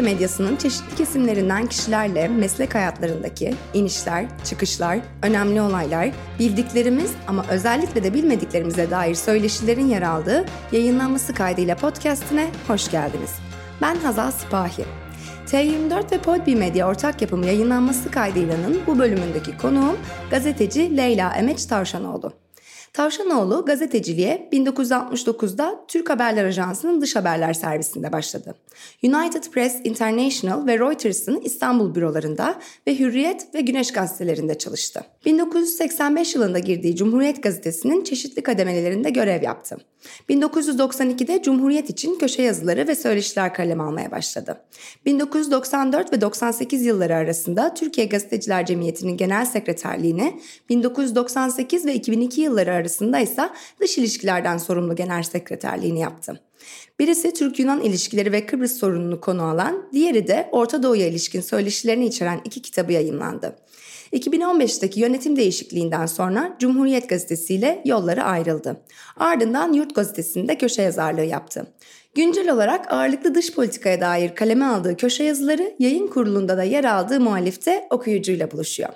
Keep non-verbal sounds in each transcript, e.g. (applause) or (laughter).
Türkiye medyasının çeşitli kesimlerinden kişilerle meslek hayatlarındaki inişler, çıkışlar, önemli olaylar, bildiklerimiz ama özellikle de bilmediklerimize dair söyleşilerin yer aldığı yayınlanması kaydıyla podcastine hoş geldiniz. Ben Hazal Sipahi. T24 ve Podbi Medya ortak yapımı yayınlanması kaydıylanın bu bölümündeki konuğum gazeteci Leyla Emeç Tavşanoğlu. Tavşanoğlu gazeteciliğe 1969'da Türk Haberler Ajansı'nın dış haberler servisinde başladı. United Press International ve Reuters'ın İstanbul bürolarında ve Hürriyet ve Güneş gazetelerinde çalıştı. 1985 yılında girdiği Cumhuriyet Gazetesi'nin çeşitli kademelerinde görev yaptı. 1992'de Cumhuriyet için köşe yazıları ve söyleşiler kaleme almaya başladı. 1994 ve 98 yılları arasında Türkiye Gazeteciler Cemiyeti'nin genel sekreterliğini, 1998 ve 2002 yılları arasında ise dış ilişkilerden sorumlu genel sekreterliğini yaptı. Birisi Türk-Yunan ilişkileri ve Kıbrıs sorununu konu alan, diğeri de Orta Doğu'ya ilişkin söyleşilerini içeren iki kitabı yayımlandı. 2015'teki yönetim değişikliğinden sonra Cumhuriyet Gazetesi ile yolları ayrıldı. Ardından Yurt Gazetesi'nde köşe yazarlığı yaptı. Güncel olarak ağırlıklı dış politikaya dair kaleme aldığı köşe yazıları yayın kurulunda da yer aldığı muhalifte okuyucuyla buluşuyor.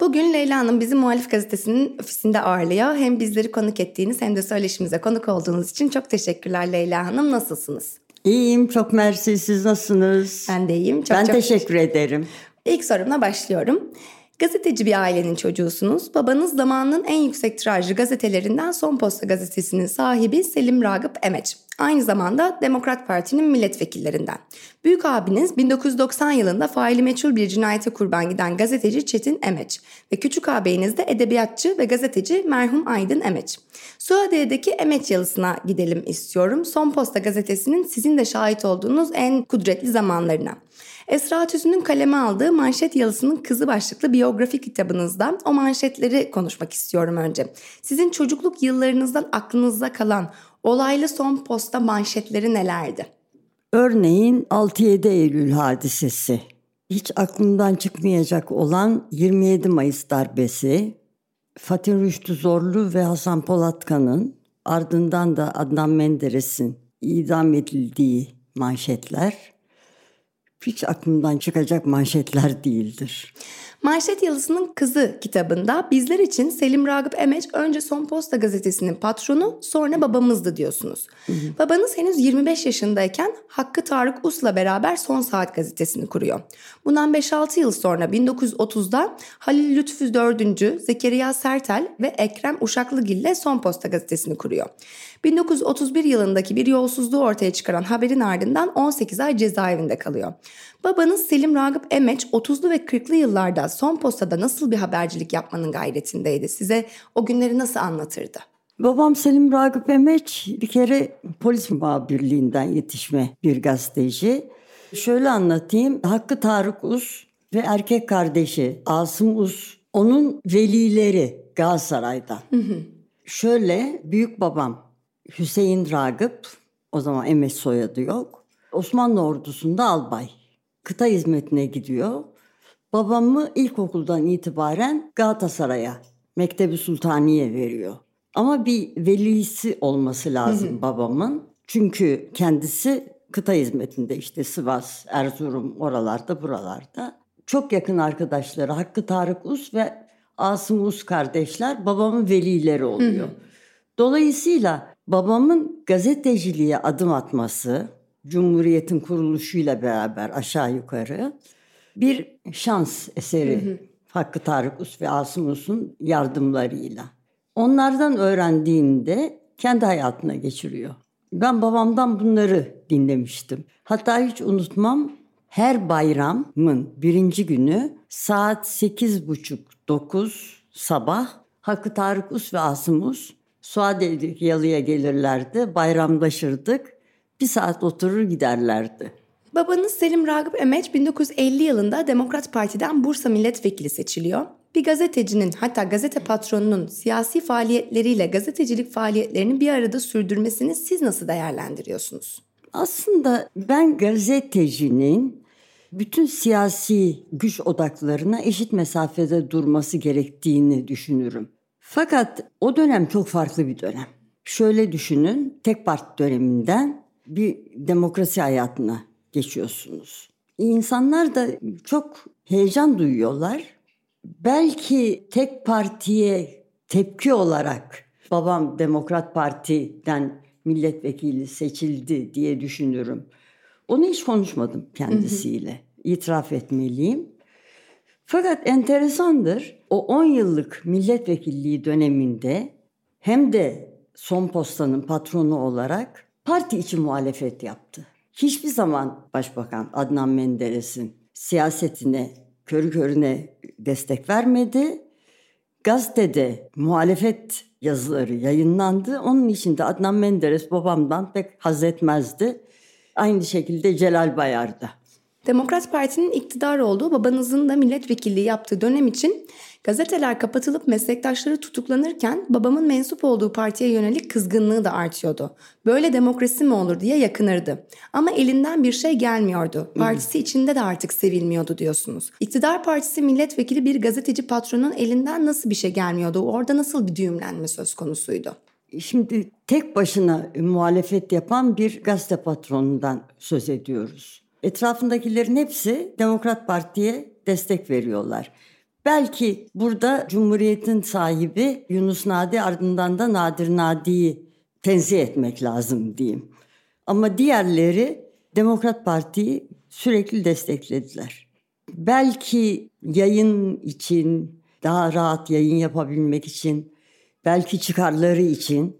Bugün Leyla Hanım bizi Muhalif Gazetesi'nin ofisinde ağırlıyor. Hem bizleri konuk ettiğiniz hem de söyleşimize konuk olduğunuz için çok teşekkürler Leyla Hanım. Nasılsınız? İyiyim, çok mersi. Siz nasılsınız? Ben de iyiyim. Çok, ben çok teşekkür ederim. İlk sorumla başlıyorum. Gazeteci bir ailenin çocuğusunuz. Babanız zamanının en yüksek tirajlı gazetelerinden Son Posta gazetesinin sahibi Selim Ragıp Emeç. Aynı zamanda Demokrat Parti'nin milletvekillerinden. Büyük abiniz 1990 yılında faili meçhul bir cinayete kurban giden gazeteci Çetin Emeç ve küçük ağabeyiniz de edebiyatçı ve gazeteci merhum Aydın Emeç. Suadiye'deki Emeç yalısına gidelim istiyorum. Son Posta gazetesinin sizin de şahit olduğunuz en kudretli zamanlarına. Esra Tüzün'ün kaleme aldığı Manşet Yalısı'nın Kızı başlıklı biyografi kitabınızdan o manşetleri konuşmak istiyorum önce. Sizin çocukluk yıllarınızdan aklınızda kalan olaylı son posta manşetleri nelerdi? Örneğin 6-7 Eylül hadisesi. Hiç aklımdan çıkmayacak olan 27 Mayıs darbesi, Fatih Rüştü Zorlu ve Hasan Polatkan'ın ardından da Adnan Menderes'in idam edildiği manşetler hiç aklımdan çıkacak manşetler değildir. Manşet Yalısı'nın Kızı kitabında bizler için Selim Ragıp Emeç önce Son Posta gazetesinin patronu sonra babamızdı diyorsunuz. Hı hı. Babanız henüz 25 yaşındayken Hakkı Tarık Us'la beraber Son Saat gazetesini kuruyor. Bundan 5-6 yıl sonra 1930'da Halil Lütfü 4. Zekeriya Sertel ve Ekrem Uşaklıgil ile Son Posta gazetesini kuruyor. 1931 yılındaki bir yolsuzluğu ortaya çıkaran haberin ardından 18 ay cezaevinde kalıyor. Babanız Selim Ragıp Emeç 30'lu ve 40'lı yıllarda son postada nasıl bir habercilik yapmanın gayretindeydi? Size o günleri nasıl anlatırdı? Babam Selim Ragıp Emeç bir kere polis muhabirliğinden yetişme bir gazeteci. Şöyle anlatayım. Hakkı Tarık Uz ve erkek kardeşi Asım Uz onun velileri Galatasaray'dan. Hı hı. Şöyle büyük babam Hüseyin Ragıp o zaman Emeç soyadı yok. Osmanlı ordusunda albay kıta hizmetine gidiyor. Babamı ilkokuldan itibaren Galatasaray'a, Mektebi Sultaniye veriyor. Ama bir velisi olması lazım babamın. Çünkü kendisi kıta hizmetinde işte Sivas, Erzurum oralarda buralarda. Çok yakın arkadaşları Hakkı Tarık Us ve Asım Us kardeşler babamın velileri oluyor. Dolayısıyla babamın gazeteciliğe adım atması, Cumhuriyet'in kuruluşuyla beraber aşağı yukarı bir şans eseri. Hı hı. Hakkı Tarık Us ve Asım Us'un yardımlarıyla. Onlardan öğrendiğinde kendi hayatına geçiriyor. Ben babamdan bunları dinlemiştim. Hatta hiç unutmam her bayramın birinci günü saat sekiz buçuk dokuz sabah Hakkı Tarık Us ve Asım Us Suadiye'deki yalıya gelirlerdi, bayramlaşırdık. Bir saat oturur giderlerdi. Babanız Selim Ragıp Emeç 1950 yılında Demokrat Parti'den Bursa Milletvekili seçiliyor. Bir gazetecinin hatta gazete patronunun siyasi faaliyetleriyle gazetecilik faaliyetlerini bir arada sürdürmesini siz nasıl değerlendiriyorsunuz? Aslında ben gazetecinin bütün siyasi güç odaklarına eşit mesafede durması gerektiğini düşünürüm. Fakat o dönem çok farklı bir dönem. Şöyle düşünün, tek parti döneminden bir demokrasi hayatına geçiyorsunuz. İnsanlar da çok heyecan duyuyorlar. Belki tek partiye tepki olarak babam Demokrat Parti'den milletvekili seçildi diye düşünürüm. Onu hiç konuşmadım kendisiyle. İtiraf etmeliyim. Fakat enteresandır. O 10 yıllık milletvekilliği döneminde hem de son postanın patronu olarak parti içi muhalefet yaptı. Hiçbir zaman Başbakan Adnan Menderes'in siyasetine körü körüne destek vermedi. Gazetede muhalefet yazıları yayınlandı. Onun için de Adnan Menderes babamdan pek haz etmezdi. Aynı şekilde Celal Bayar da. Demokrat Parti'nin iktidar olduğu babanızın da milletvekilliği yaptığı dönem için gazeteler kapatılıp meslektaşları tutuklanırken babamın mensup olduğu partiye yönelik kızgınlığı da artıyordu. Böyle demokrasi mi olur diye yakınırdı. Ama elinden bir şey gelmiyordu. Partisi içinde de artık sevilmiyordu diyorsunuz. İktidar Partisi milletvekili bir gazeteci patronun elinden nasıl bir şey gelmiyordu? Orada nasıl bir düğümlenme söz konusuydu? Şimdi tek başına muhalefet yapan bir gazete patronundan söz ediyoruz. Etrafındakilerin hepsi Demokrat Parti'ye destek veriyorlar. Belki burada Cumhuriyet'in sahibi Yunus Nadi ardından da Nadir Nadi'yi tenzih etmek lazım diyeyim. Ama diğerleri Demokrat Parti'yi sürekli desteklediler. Belki yayın için, daha rahat yayın yapabilmek için, belki çıkarları için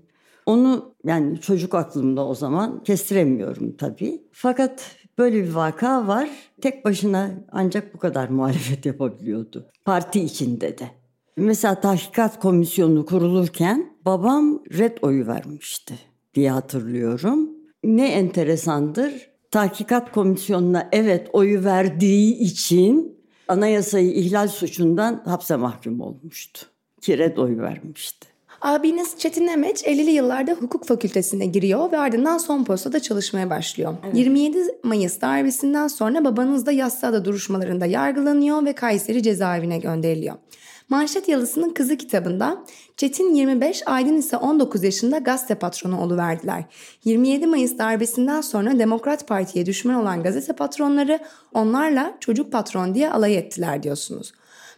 onu yani çocuk aklımda o zaman kestiremiyorum tabii. Fakat Böyle bir vaka var. Tek başına ancak bu kadar muhalefet yapabiliyordu. Parti içinde de. Mesela tahkikat komisyonu kurulurken babam red oyu vermişti diye hatırlıyorum. Ne enteresandır. Tahkikat komisyonuna evet oyu verdiği için anayasayı ihlal suçundan hapse mahkum olmuştu. Ki red oyu vermişti. Abiniz Çetin Emeç 50'li yıllarda hukuk fakültesine giriyor ve ardından son postada çalışmaya başlıyor. Evet. 27 Mayıs darbesinden sonra babanız da Yassıada duruşmalarında yargılanıyor ve Kayseri cezaevine gönderiliyor. Manşet Yalısı'nın kızı kitabında Çetin 25, Aydın ise 19 yaşında gazete patronu oluverdiler. 27 Mayıs darbesinden sonra Demokrat Parti'ye düşman olan gazete patronları onlarla çocuk patron diye alay ettiler diyorsunuz.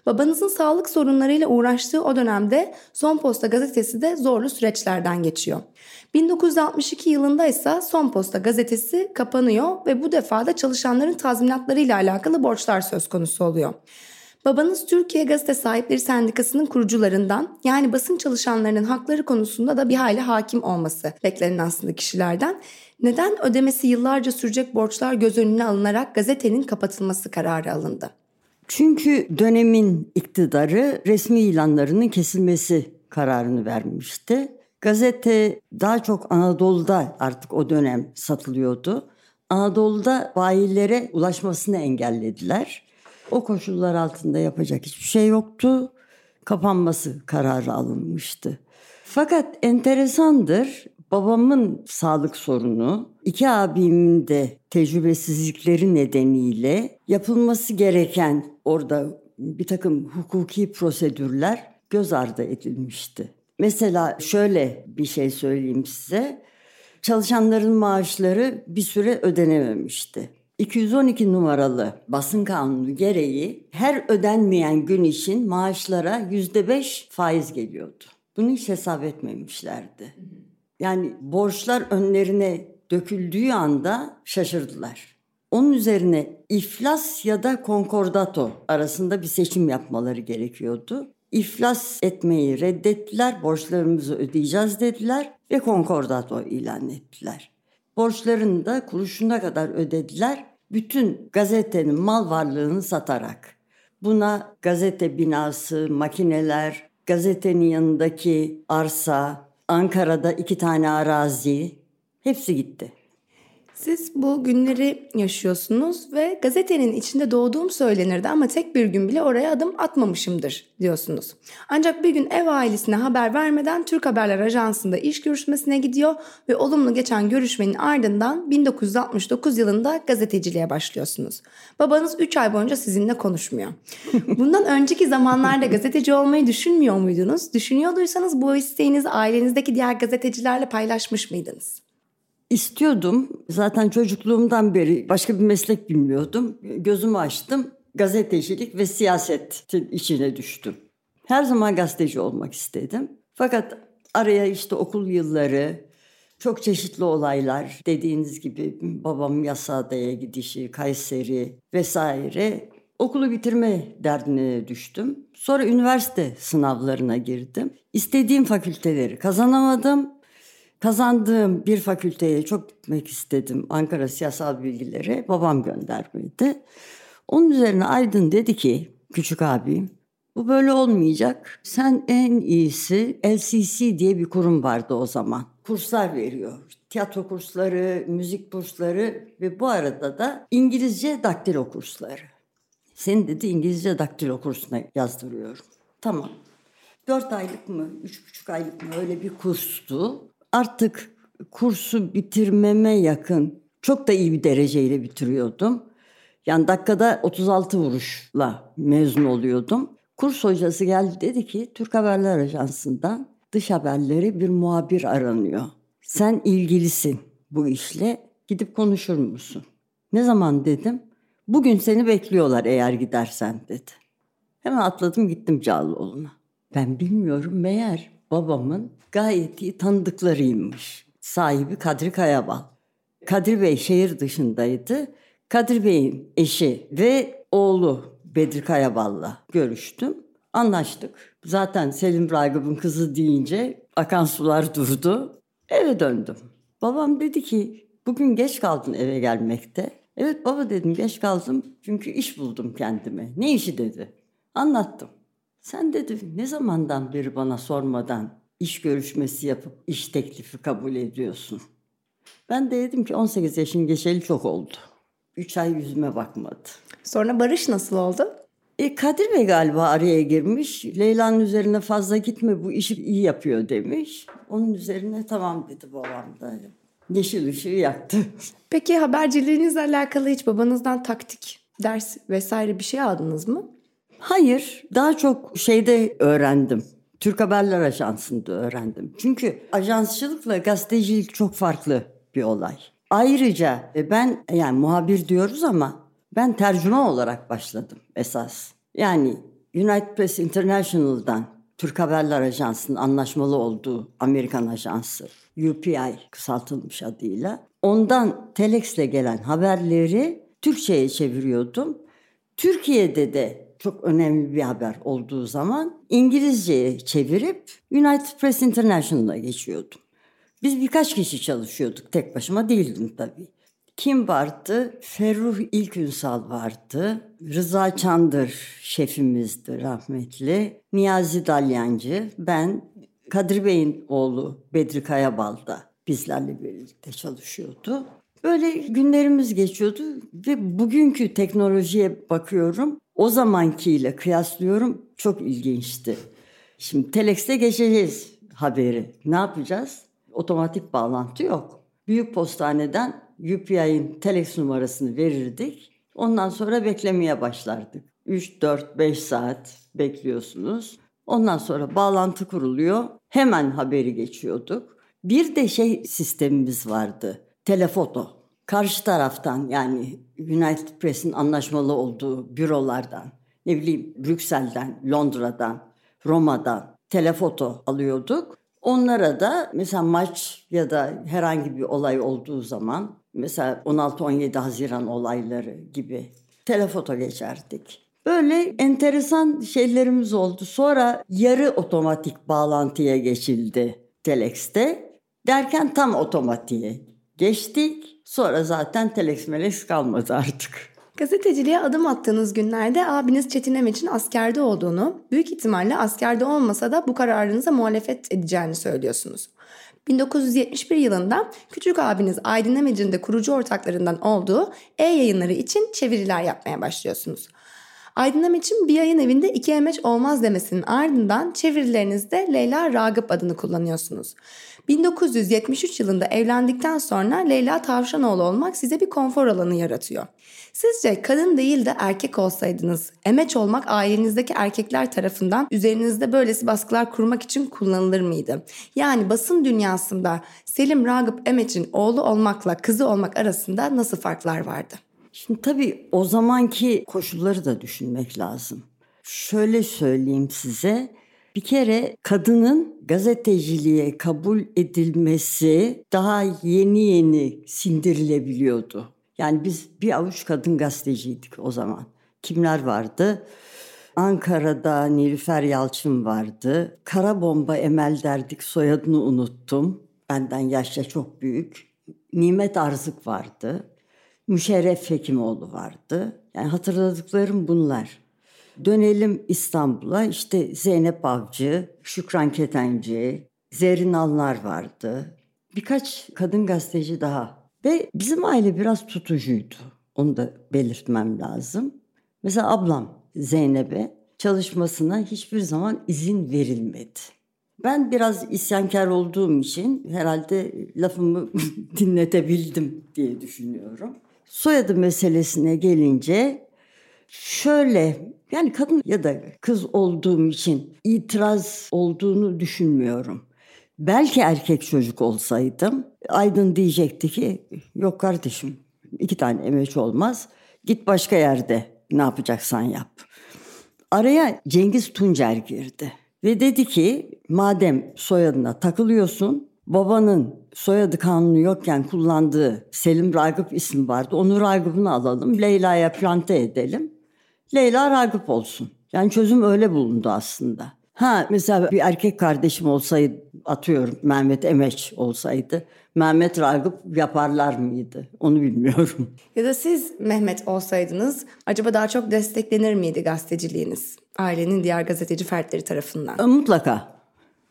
Babanızın sağlık sorunlarıyla uğraştığı o dönemde Son Posta gazetesi de zorlu süreçlerden geçiyor. 1962 yılında ise Son Posta gazetesi kapanıyor ve bu defa da çalışanların tazminatlarıyla alakalı borçlar söz konusu oluyor. Babanız Türkiye Gazete Sahipleri Sendikası'nın kurucularından yani basın çalışanlarının hakları konusunda da bir hayli hakim olması beklenen aslında kişilerden. Neden ödemesi yıllarca sürecek borçlar göz önüne alınarak gazetenin kapatılması kararı alındı? Çünkü dönemin iktidarı resmi ilanlarının kesilmesi kararını vermişti. Gazete daha çok Anadolu'da artık o dönem satılıyordu. Anadolu'da bayilere ulaşmasını engellediler. O koşullar altında yapacak hiçbir şey yoktu. Kapanması kararı alınmıştı. Fakat enteresandır. Babamın sağlık sorunu, iki abimin de tecrübesizlikleri nedeniyle yapılması gereken orada bir takım hukuki prosedürler göz ardı edilmişti. Mesela şöyle bir şey söyleyeyim size. Çalışanların maaşları bir süre ödenememişti. 212 numaralı basın kanunu gereği her ödenmeyen gün için maaşlara %5 faiz geliyordu. Bunu hiç hesap etmemişlerdi. Yani borçlar önlerine döküldüğü anda şaşırdılar. Onun üzerine iflas ya da konkordato arasında bir seçim yapmaları gerekiyordu. İflas etmeyi reddettiler, borçlarımızı ödeyeceğiz dediler ve konkordato ilan ettiler. Borçlarını da kuruşuna kadar ödediler. Bütün gazetenin mal varlığını satarak. Buna gazete binası, makineler, gazetenin yanındaki arsa, Ankara'da iki tane arazi. Hepsi gitti. Siz bu günleri yaşıyorsunuz ve gazetenin içinde doğduğum söylenirdi ama tek bir gün bile oraya adım atmamışımdır diyorsunuz. Ancak bir gün ev ailesine haber vermeden Türk Haberler Ajansı'nda iş görüşmesine gidiyor ve olumlu geçen görüşmenin ardından 1969 yılında gazeteciliğe başlıyorsunuz. Babanız 3 ay boyunca sizinle konuşmuyor. (laughs) Bundan önceki zamanlarda gazeteci olmayı düşünmüyor muydunuz? Düşünüyorduysanız bu isteğinizi ailenizdeki diğer gazetecilerle paylaşmış mıydınız? İstiyordum. Zaten çocukluğumdan beri başka bir meslek bilmiyordum. Gözümü açtım. Gazetecilik ve siyasetin içine düştüm. Her zaman gazeteci olmak istedim. Fakat araya işte okul yılları, çok çeşitli olaylar, dediğiniz gibi babam Yasada'ya gidişi, Kayseri vesaire. Okulu bitirme derdine düştüm. Sonra üniversite sınavlarına girdim. İstediğim fakülteleri kazanamadım. Kazandığım bir fakülteye çok gitmek istedim. Ankara Siyasal Bilgileri. Babam göndermedi. Onun üzerine Aydın dedi ki küçük abim bu böyle olmayacak. Sen en iyisi LCC diye bir kurum vardı o zaman. Kurslar veriyor. Tiyatro kursları, müzik kursları ve bu arada da İngilizce daktilo kursları. Seni dedi İngilizce daktilo kursuna yazdırıyorum. Tamam. Dört aylık mı, üç buçuk aylık mı öyle bir kurstu artık kursu bitirmeme yakın çok da iyi bir dereceyle bitiriyordum. Yani dakikada 36 vuruşla mezun oluyordum. Kurs hocası geldi dedi ki Türk Haberler Ajansı'ndan dış haberleri bir muhabir aranıyor. Sen ilgilisin bu işle gidip konuşur musun? Ne zaman dedim. Bugün seni bekliyorlar eğer gidersen dedi. Hemen atladım gittim Cağaloğlu'na. Ben bilmiyorum meğer babamın gayet iyi tanıdıklarıymış. Sahibi Kadri Kayabal. Kadri Bey şehir dışındaydı. Kadri Bey'in eşi ve oğlu Bedri Kayabal'la görüştüm. Anlaştık. Zaten Selim Ragıp'ın kızı deyince akan sular durdu. Eve döndüm. Babam dedi ki bugün geç kaldın eve gelmekte. Evet baba dedim geç kaldım çünkü iş buldum kendime. Ne işi dedi. Anlattım. Sen dedi ne zamandan beri bana sormadan iş görüşmesi yapıp iş teklifi kabul ediyorsun? Ben de dedim ki 18 yaşın geçeli çok oldu. 3 ay yüzüme bakmadı. Sonra Barış nasıl oldu? E, Kadir Bey galiba araya girmiş. Leyla'nın üzerine fazla gitme bu işi iyi yapıyor demiş. Onun üzerine tamam dedi babam da. Yeşil ışığı yaktı. (laughs) Peki haberciliğinizle alakalı hiç babanızdan taktik, ders vesaire bir şey aldınız mı? Hayır, daha çok şeyde öğrendim. Türk Haberler Ajansı'nda öğrendim. Çünkü ajansçılıkla gazetecilik çok farklı bir olay. Ayrıca e, ben yani muhabir diyoruz ama ben tercüme olarak başladım esas. Yani United Press International'dan Türk Haberler Ajansı'nın anlaşmalı olduğu Amerikan ajansı UPI kısaltılmış adıyla. Ondan Telex'le gelen haberleri Türkçe'ye çeviriyordum. Türkiye'de de çok önemli bir haber olduğu zaman İngilizceye çevirip United Press International'a geçiyordum. Biz birkaç kişi çalışıyorduk. Tek başıma değildim tabii. Kim vardı? Ferruh İlkünsal vardı. Rıza Çandır şefimizdi rahmetli. Niyazi Dalyancı, ben, Kadir Bey'in oğlu Bedri Kayabal da bizlerle birlikte çalışıyordu. Böyle günlerimiz geçiyordu ve bugünkü teknolojiye bakıyorum. O zamankiyle kıyaslıyorum çok ilginçti. Şimdi Telex'te geçeceğiz haberi. Ne yapacağız? Otomatik bağlantı yok. Büyük postaneden UPI'nin Telex numarasını verirdik. Ondan sonra beklemeye başlardık. 3, 4, 5 saat bekliyorsunuz. Ondan sonra bağlantı kuruluyor. Hemen haberi geçiyorduk. Bir de şey sistemimiz vardı. Telefoto. Karşı taraftan yani United Press'in anlaşmalı olduğu bürolardan, ne bileyim Brüksel'den, Londra'dan, Roma'dan telefoto alıyorduk. Onlara da mesela maç ya da herhangi bir olay olduğu zaman mesela 16-17 Haziran olayları gibi telefoto geçerdik. Böyle enteresan şeylerimiz oldu. Sonra yarı otomatik bağlantıya geçildi Telex'te. Derken tam otomatiğe geçtik. Sonra zaten Telex kalmadı artık. Gazeteciliğe adım attığınız günlerde abiniz Çetin Emeç'in askerde olduğunu, büyük ihtimalle askerde olmasa da bu kararınıza muhalefet edeceğini söylüyorsunuz. 1971 yılında küçük abiniz Aydın Emec'in de kurucu ortaklarından olduğu e-yayınları için çeviriler yapmaya başlıyorsunuz. Aydın Emeç'in bir yayın evinde iki emeç olmaz demesinin ardından çevirilerinizde Leyla Ragıp adını kullanıyorsunuz. 1973 yılında evlendikten sonra Leyla Tavşanoğlu olmak size bir konfor alanı yaratıyor. Sizce kadın değil de erkek olsaydınız emeç olmak ailenizdeki erkekler tarafından üzerinizde böylesi baskılar kurmak için kullanılır mıydı? Yani basın dünyasında Selim Ragıp Emeç'in oğlu olmakla kızı olmak arasında nasıl farklar vardı? Şimdi tabii o zamanki koşulları da düşünmek lazım. Şöyle söyleyeyim size. Bir kere kadının gazeteciliğe kabul edilmesi daha yeni yeni sindirilebiliyordu. Yani biz bir avuç kadın gazeteciydik o zaman. Kimler vardı? Ankara'da Nilüfer Yalçın vardı. Kara Bomba Emel derdik soyadını unuttum. Benden yaşça çok büyük. Nimet Arzık vardı. Müşerref Hekimoğlu vardı. Yani hatırladıklarım bunlar. Dönelim İstanbul'a işte Zeynep Avcı, Şükran Ketenci, Zerrin Alnar vardı. Birkaç kadın gazeteci daha. Ve bizim aile biraz tutucuydu. Onu da belirtmem lazım. Mesela ablam Zeynep'e çalışmasına hiçbir zaman izin verilmedi. Ben biraz isyankar olduğum için herhalde lafımı (laughs) dinletebildim diye düşünüyorum. Soyadı meselesine gelince şöyle yani kadın ya da kız olduğum için itiraz olduğunu düşünmüyorum. Belki erkek çocuk olsaydım Aydın diyecekti ki yok kardeşim iki tane emeç olmaz git başka yerde ne yapacaksan yap. Araya Cengiz Tuncer girdi ve dedi ki madem soyadına takılıyorsun babanın soyadı kanunu yokken kullandığı Selim Ragıp ismi vardı. Onu Ragıp'ını alalım. Leyla'ya plante edelim. Leyla Ragıp olsun. Yani çözüm öyle bulundu aslında. Ha mesela bir erkek kardeşim olsaydı atıyorum Mehmet Emeç olsaydı Mehmet Ragıp yaparlar mıydı? Onu bilmiyorum. (laughs) Ya da siz Mehmet olsaydınız acaba daha çok desteklenir miydi gazeteciliğiniz? Ailenin diğer gazeteci fertleri tarafından. Mutlaka.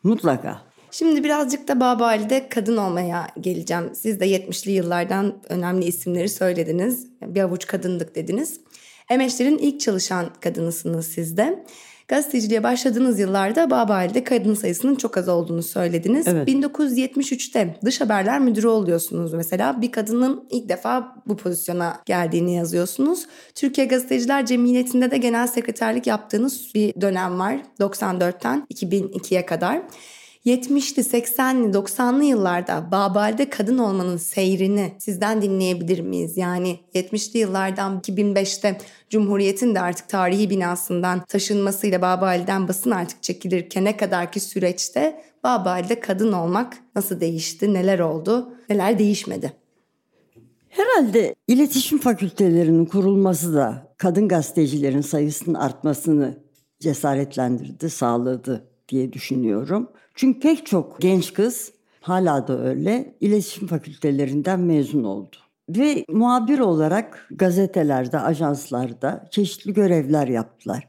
Mutlaka. Şimdi birazcık da Babali'de kadın olmaya geleceğim. Siz de 70'li yıllardan önemli isimleri söylediniz. Bir avuç kadındık dediniz. Emeçlerin ilk çalışan kadınısınız siz de. Gazeteciliğe başladığınız yıllarda Babali'de kadın sayısının çok az olduğunu söylediniz. Evet. 1973'te dış haberler müdürü oluyorsunuz mesela. Bir kadının ilk defa bu pozisyona geldiğini yazıyorsunuz. Türkiye Gazeteciler Cemiyeti'nde de genel sekreterlik yaptığınız bir dönem var. 94'ten 2002'ye kadar. 70'li, 80'li, 90'lı yıllarda Babal'de kadın olmanın seyrini sizden dinleyebilir miyiz? Yani 70'li yıllardan 2005'te Cumhuriyet'in de artık tarihi binasından taşınmasıyla Babal'den basın artık çekilirken ne kadarki süreçte Babal'de kadın olmak nasıl değişti, neler oldu, neler değişmedi? Herhalde iletişim fakültelerinin kurulması da kadın gazetecilerin sayısının artmasını cesaretlendirdi, sağladı diye düşünüyorum. Çünkü pek çok genç kız hala da öyle iletişim fakültelerinden mezun oldu. Ve muhabir olarak gazetelerde, ajanslarda çeşitli görevler yaptılar.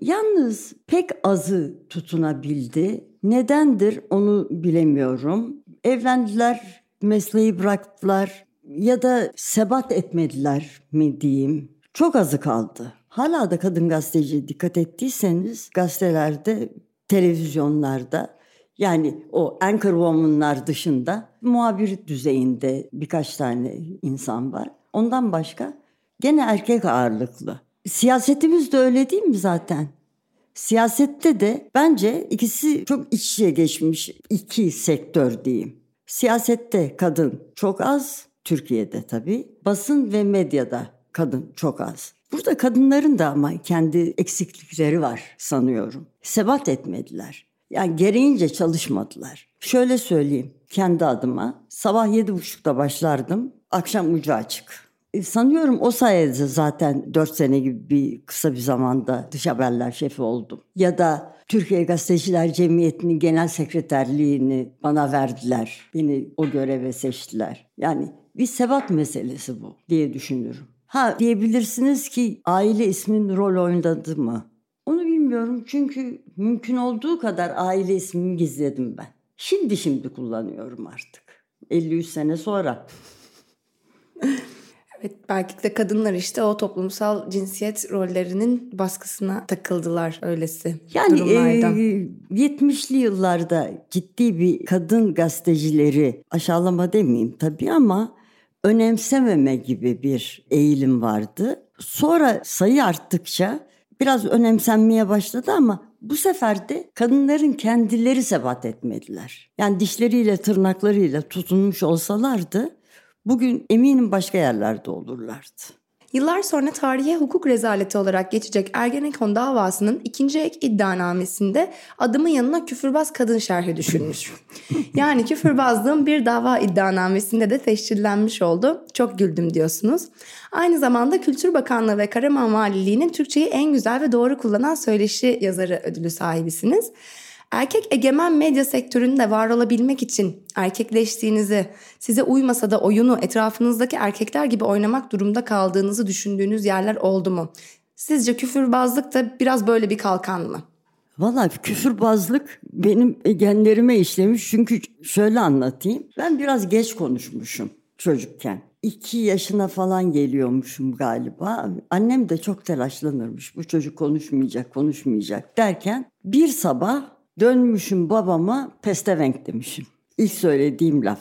Yalnız pek azı tutunabildi. Nedendir onu bilemiyorum. Evlendiler, mesleği bıraktılar ya da sebat etmediler mi diyeyim. Çok azı kaldı. Hala da kadın gazeteci dikkat ettiyseniz gazetelerde, televizyonlarda yani o anchor woman'lar dışında muhabir düzeyinde birkaç tane insan var. Ondan başka gene erkek ağırlıklı. Siyasetimiz de öyle değil mi zaten? Siyasette de bence ikisi çok iç içe geçmiş iki sektör diyeyim. Siyasette kadın çok az, Türkiye'de tabii. Basın ve medyada kadın çok az. Burada kadınların da ama kendi eksiklikleri var sanıyorum. Sebat etmediler. Yani gereğince çalışmadılar. Şöyle söyleyeyim kendi adıma. Sabah yedi buçukta başlardım. Akşam ucu açık. E, sanıyorum o sayede zaten dört sene gibi bir kısa bir zamanda dış haberler şefi oldum. Ya da Türkiye Gazeteciler Cemiyeti'nin genel sekreterliğini bana verdiler. Beni o göreve seçtiler. Yani bir sebat meselesi bu diye düşünüyorum. Ha diyebilirsiniz ki aile ismin rol oynadı mı? Bilmiyorum çünkü mümkün olduğu kadar aile ismimi gizledim ben. Şimdi şimdi kullanıyorum artık. 53 sene sonra. Evet belki de kadınlar işte o toplumsal cinsiyet rollerinin baskısına takıldılar öylesi yani, durumlarda. Yani e, 70'li yıllarda ciddi bir kadın gazetecileri aşağılama demeyeyim tabii ama önemsememe gibi bir eğilim vardı. Sonra sayı arttıkça biraz önemsenmeye başladı ama bu sefer de kadınların kendileri sebat etmediler. Yani dişleriyle tırnaklarıyla tutunmuş olsalardı bugün eminim başka yerlerde olurlardı. Yıllar sonra tarihe hukuk rezaleti olarak geçecek Ergenekon davasının ikinci ek iddianamesinde adımın yanına küfürbaz kadın şerhi düşünmüş. (laughs) yani küfürbazlığın bir dava iddianamesinde de teşkillenmiş oldu. Çok güldüm diyorsunuz. Aynı zamanda Kültür Bakanlığı ve Karaman Valiliği'nin Türkçeyi en güzel ve doğru kullanan söyleşi yazarı ödülü sahibisiniz. Erkek egemen medya sektöründe var olabilmek için erkekleştiğinizi, size uymasa da oyunu etrafınızdaki erkekler gibi oynamak durumda kaldığınızı düşündüğünüz yerler oldu mu? Sizce küfürbazlık da biraz böyle bir kalkan mı? Valla küfürbazlık benim genlerime işlemiş çünkü şöyle anlatayım. Ben biraz geç konuşmuşum çocukken. İki yaşına falan geliyormuşum galiba. Annem de çok telaşlanırmış. Bu çocuk konuşmayacak, konuşmayacak derken bir sabah Dönmüşüm babama pestevenk demişim. İlk söylediğim laf.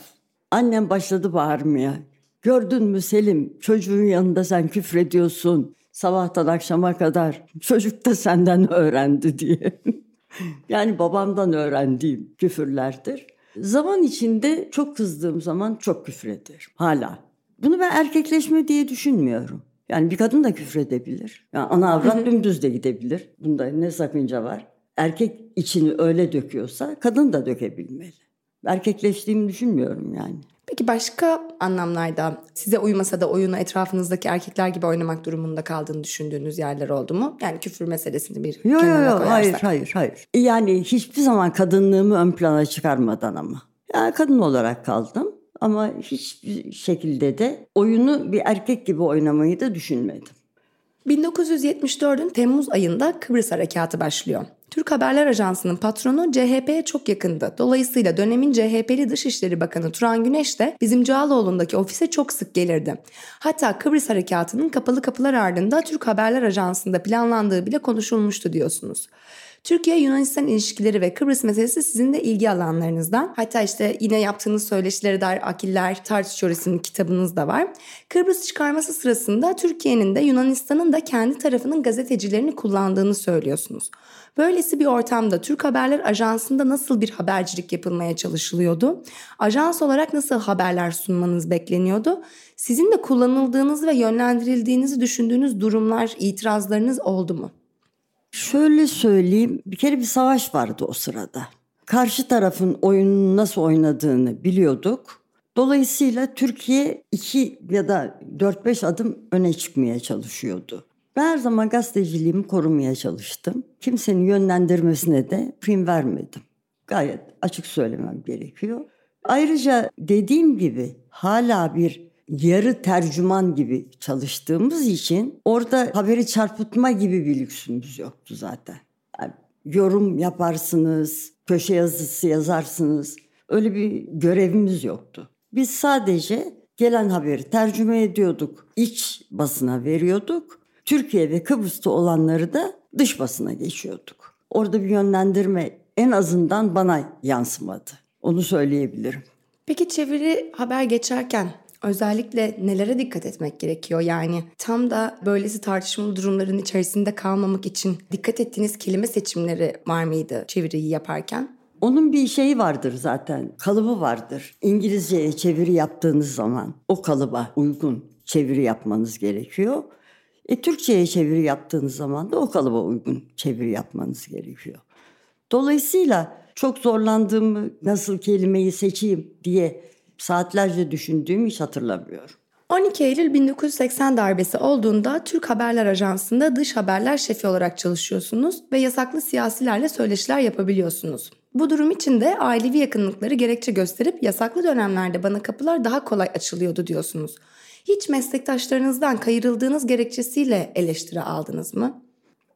Annem başladı bağırmaya. Gördün mü Selim çocuğun yanında sen küfrediyorsun. Sabahtan akşama kadar çocuk da senden öğrendi diye. (laughs) yani babamdan öğrendiğim küfürlerdir. Zaman içinde çok kızdığım zaman çok küfrederim hala. Bunu ben erkekleşme diye düşünmüyorum. Yani bir kadın da küfredebilir. Yani ana avrat dümdüz de gidebilir. Bunda ne sakınca var erkek içini öyle döküyorsa kadın da dökebilmeli. Erkekleştiğimi düşünmüyorum yani. Peki başka anlamlarda size uymasa da oyunu etrafınızdaki erkekler gibi oynamak durumunda kaldığını düşündüğünüz yerler oldu mu? Yani küfür meselesini bir yo, kenara yo, yo, Hayır, hayır, hayır. Yani hiçbir zaman kadınlığımı ön plana çıkarmadan ama. Yani kadın olarak kaldım ama hiçbir şekilde de oyunu bir erkek gibi oynamayı da düşünmedim. 1974'ün Temmuz ayında Kıbrıs Harekatı başlıyor. Türk Haberler Ajansı'nın patronu CHP'ye çok yakındı. Dolayısıyla dönemin CHP'li Dışişleri Bakanı Turan Güneş de bizim Cağaloğlu'ndaki ofise çok sık gelirdi. Hatta Kıbrıs Harekatı'nın kapalı kapılar ardında Türk Haberler Ajansı'nda planlandığı bile konuşulmuştu diyorsunuz. Türkiye-Yunanistan ilişkileri ve Kıbrıs meselesi sizin de ilgi alanlarınızdan. Hatta işte yine yaptığınız söyleşilere dair Akiller Tartışıyor isimli kitabınız da var. Kıbrıs çıkarması sırasında Türkiye'nin de Yunanistan'ın da kendi tarafının gazetecilerini kullandığını söylüyorsunuz. Böylesi bir ortamda Türk Haberler Ajansı'nda nasıl bir habercilik yapılmaya çalışılıyordu? Ajans olarak nasıl haberler sunmanız bekleniyordu? Sizin de kullanıldığınız ve yönlendirildiğinizi düşündüğünüz durumlar, itirazlarınız oldu mu? Şöyle söyleyeyim, bir kere bir savaş vardı o sırada. Karşı tarafın oyununu nasıl oynadığını biliyorduk. Dolayısıyla Türkiye iki ya da dört beş adım öne çıkmaya çalışıyordu. Ben her zaman gazeteciliğimi korumaya çalıştım. Kimsenin yönlendirmesine de prim vermedim. Gayet açık söylemem gerekiyor. Ayrıca dediğim gibi hala bir yarı tercüman gibi çalıştığımız için orada haberi çarpıtma gibi bir lüksümüz yoktu zaten. Yani yorum yaparsınız, köşe yazısı yazarsınız. Öyle bir görevimiz yoktu. Biz sadece gelen haberi tercüme ediyorduk, iç basına veriyorduk. Türkiye ve Kıbrıs'ta olanları da dış basına geçiyorduk. Orada bir yönlendirme en azından bana yansımadı. Onu söyleyebilirim. Peki çeviri haber geçerken özellikle nelere dikkat etmek gerekiyor? Yani tam da böylesi tartışmalı durumların içerisinde kalmamak için dikkat ettiğiniz kelime seçimleri var mıydı çeviriyi yaparken? Onun bir şeyi vardır zaten, kalıbı vardır. İngilizceye çeviri yaptığınız zaman o kalıba uygun çeviri yapmanız gerekiyor. E, Türkçe'ye çeviri yaptığınız zaman da o kalıba uygun çeviri yapmanız gerekiyor. Dolayısıyla çok zorlandığımı nasıl kelimeyi seçeyim diye saatlerce düşündüğümü hiç hatırlamıyorum. 12 Eylül 1980 darbesi olduğunda Türk Haberler Ajansı'nda dış haberler şefi olarak çalışıyorsunuz ve yasaklı siyasilerle söyleşiler yapabiliyorsunuz. Bu durum için de ailevi yakınlıkları gerekçe gösterip yasaklı dönemlerde bana kapılar daha kolay açılıyordu diyorsunuz. Hiç meslektaşlarınızdan kayırıldığınız gerekçesiyle eleştiri aldınız mı?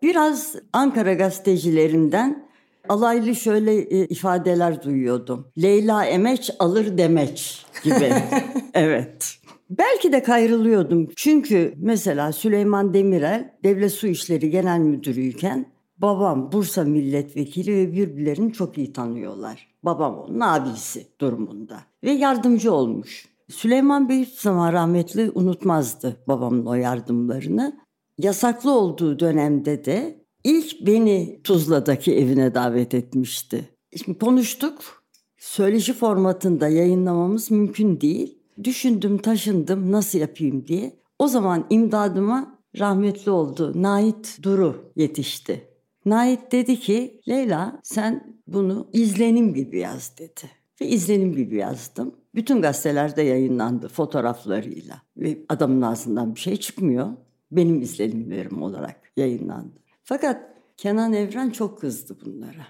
Biraz Ankara gazetecilerinden alaylı şöyle e, ifadeler duyuyordum. Leyla emeç alır demeç gibi. (laughs) evet. Belki de kayrılıyordum. Çünkü mesela Süleyman Demirel Devlet Su İşleri Genel Müdürüyken babam Bursa milletvekili ve birbirlerini çok iyi tanıyorlar. Babam onun abisi durumunda ve yardımcı olmuş. Süleyman Bey hiç zaman rahmetli unutmazdı babamın o yardımlarını. Yasaklı olduğu dönemde de ilk beni Tuzla'daki evine davet etmişti. Şimdi konuştuk. Söyleşi formatında yayınlamamız mümkün değil. Düşündüm, taşındım nasıl yapayım diye. O zaman imdadıma rahmetli oldu Nait Duru yetişti. Nait dedi ki Leyla sen bunu izlenim gibi yaz dedi. Ve izlenim gibi yazdım. Bütün gazetelerde yayınlandı fotoğraflarıyla. Ve adamın ağzından bir şey çıkmıyor. Benim izlenimlerim olarak yayınlandı. Fakat Kenan Evren çok kızdı bunlara.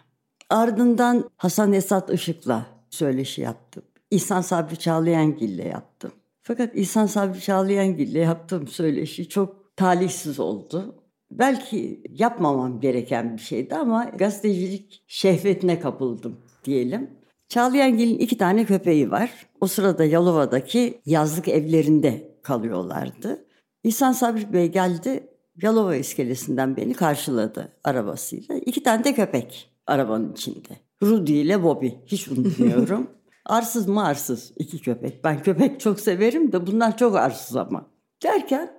Ardından Hasan Esat Işık'la söyleşi yaptım. İhsan Sabri Çağlayangil'le yaptım. Fakat İhsan Sabri Çağlayangil'le yaptığım söyleşi çok talihsiz oldu. Belki yapmamam gereken bir şeydi ama gazetecilik şehvetine kapıldım diyelim. Çağlayangil'in iki tane köpeği var. O sırada Yalova'daki yazlık evlerinde kalıyorlardı. İhsan Sabri Bey geldi Yalova iskelesinden beni karşıladı arabasıyla. İki tane de köpek arabanın içinde. Rudy ile Bobby. Hiç unutmuyorum. (laughs) arsız mı arsız iki köpek. Ben köpek çok severim de bunlar çok arsız ama. Derken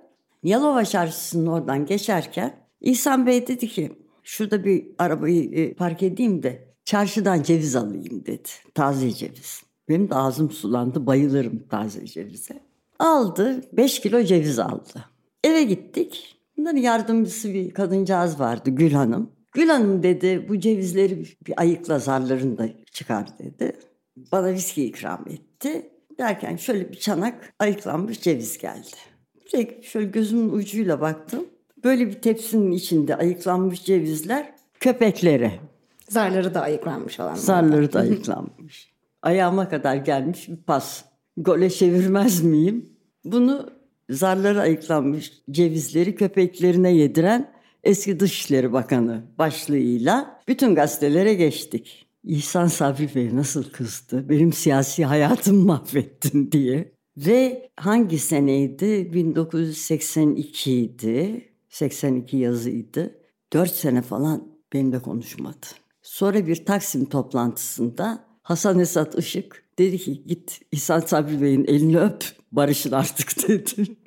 Yalova çarşısının oradan geçerken İhsan Bey dedi ki şurada bir arabayı e, park edeyim de çarşıdan ceviz alayım dedi. Taze ceviz. Benim de ağzım sulandı bayılırım taze cevize. Aldı 5 kilo ceviz aldı. Eve gittik. Bunların yardımcısı bir kadıncağız vardı Gül Hanım. Gül Hanım dedi bu cevizleri bir ayıkla zarlarını da çıkar dedi. Bana viski ikram etti. Derken şöyle bir çanak ayıklanmış ceviz geldi. Direkt şöyle gözümün ucuyla baktım. Böyle bir tepsinin içinde ayıklanmış cevizler köpeklere. Zarları da ayıklanmış olan. Zarları da (laughs) ayıklanmış. Ayağıma kadar gelmiş bir pas. Gole çevirmez miyim? Bunu zarları ayıklanmış cevizleri köpeklerine yediren eski Dışişleri Bakanı başlığıyla bütün gazetelere geçtik. İhsan Sabri Bey nasıl kızdı? Benim siyasi hayatımı mahvettin diye. Ve hangi seneydi? 1982 idi. 82 yazıydı. 4 sene falan benimle konuşmadı. Sonra bir Taksim toplantısında Hasan Esat Işık dedi ki git İhsan Sabri Bey'in elini öp barışın artık (laughs) dedi.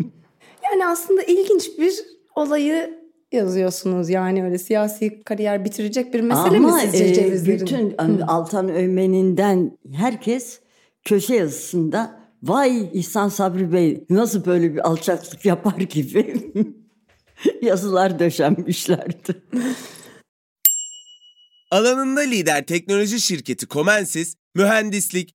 Yani aslında ilginç bir olayı yazıyorsunuz yani öyle siyasi kariyer bitirecek bir mesele Ama, mi sizce e, cevizlerin? Bütün hani Altan Öğmen'inden herkes köşe yazısında vay İhsan Sabri Bey nasıl böyle bir alçaklık yapar gibi (laughs) yazılar döşenmişlerdi. Alanında lider teknoloji şirketi Comensis, mühendislik,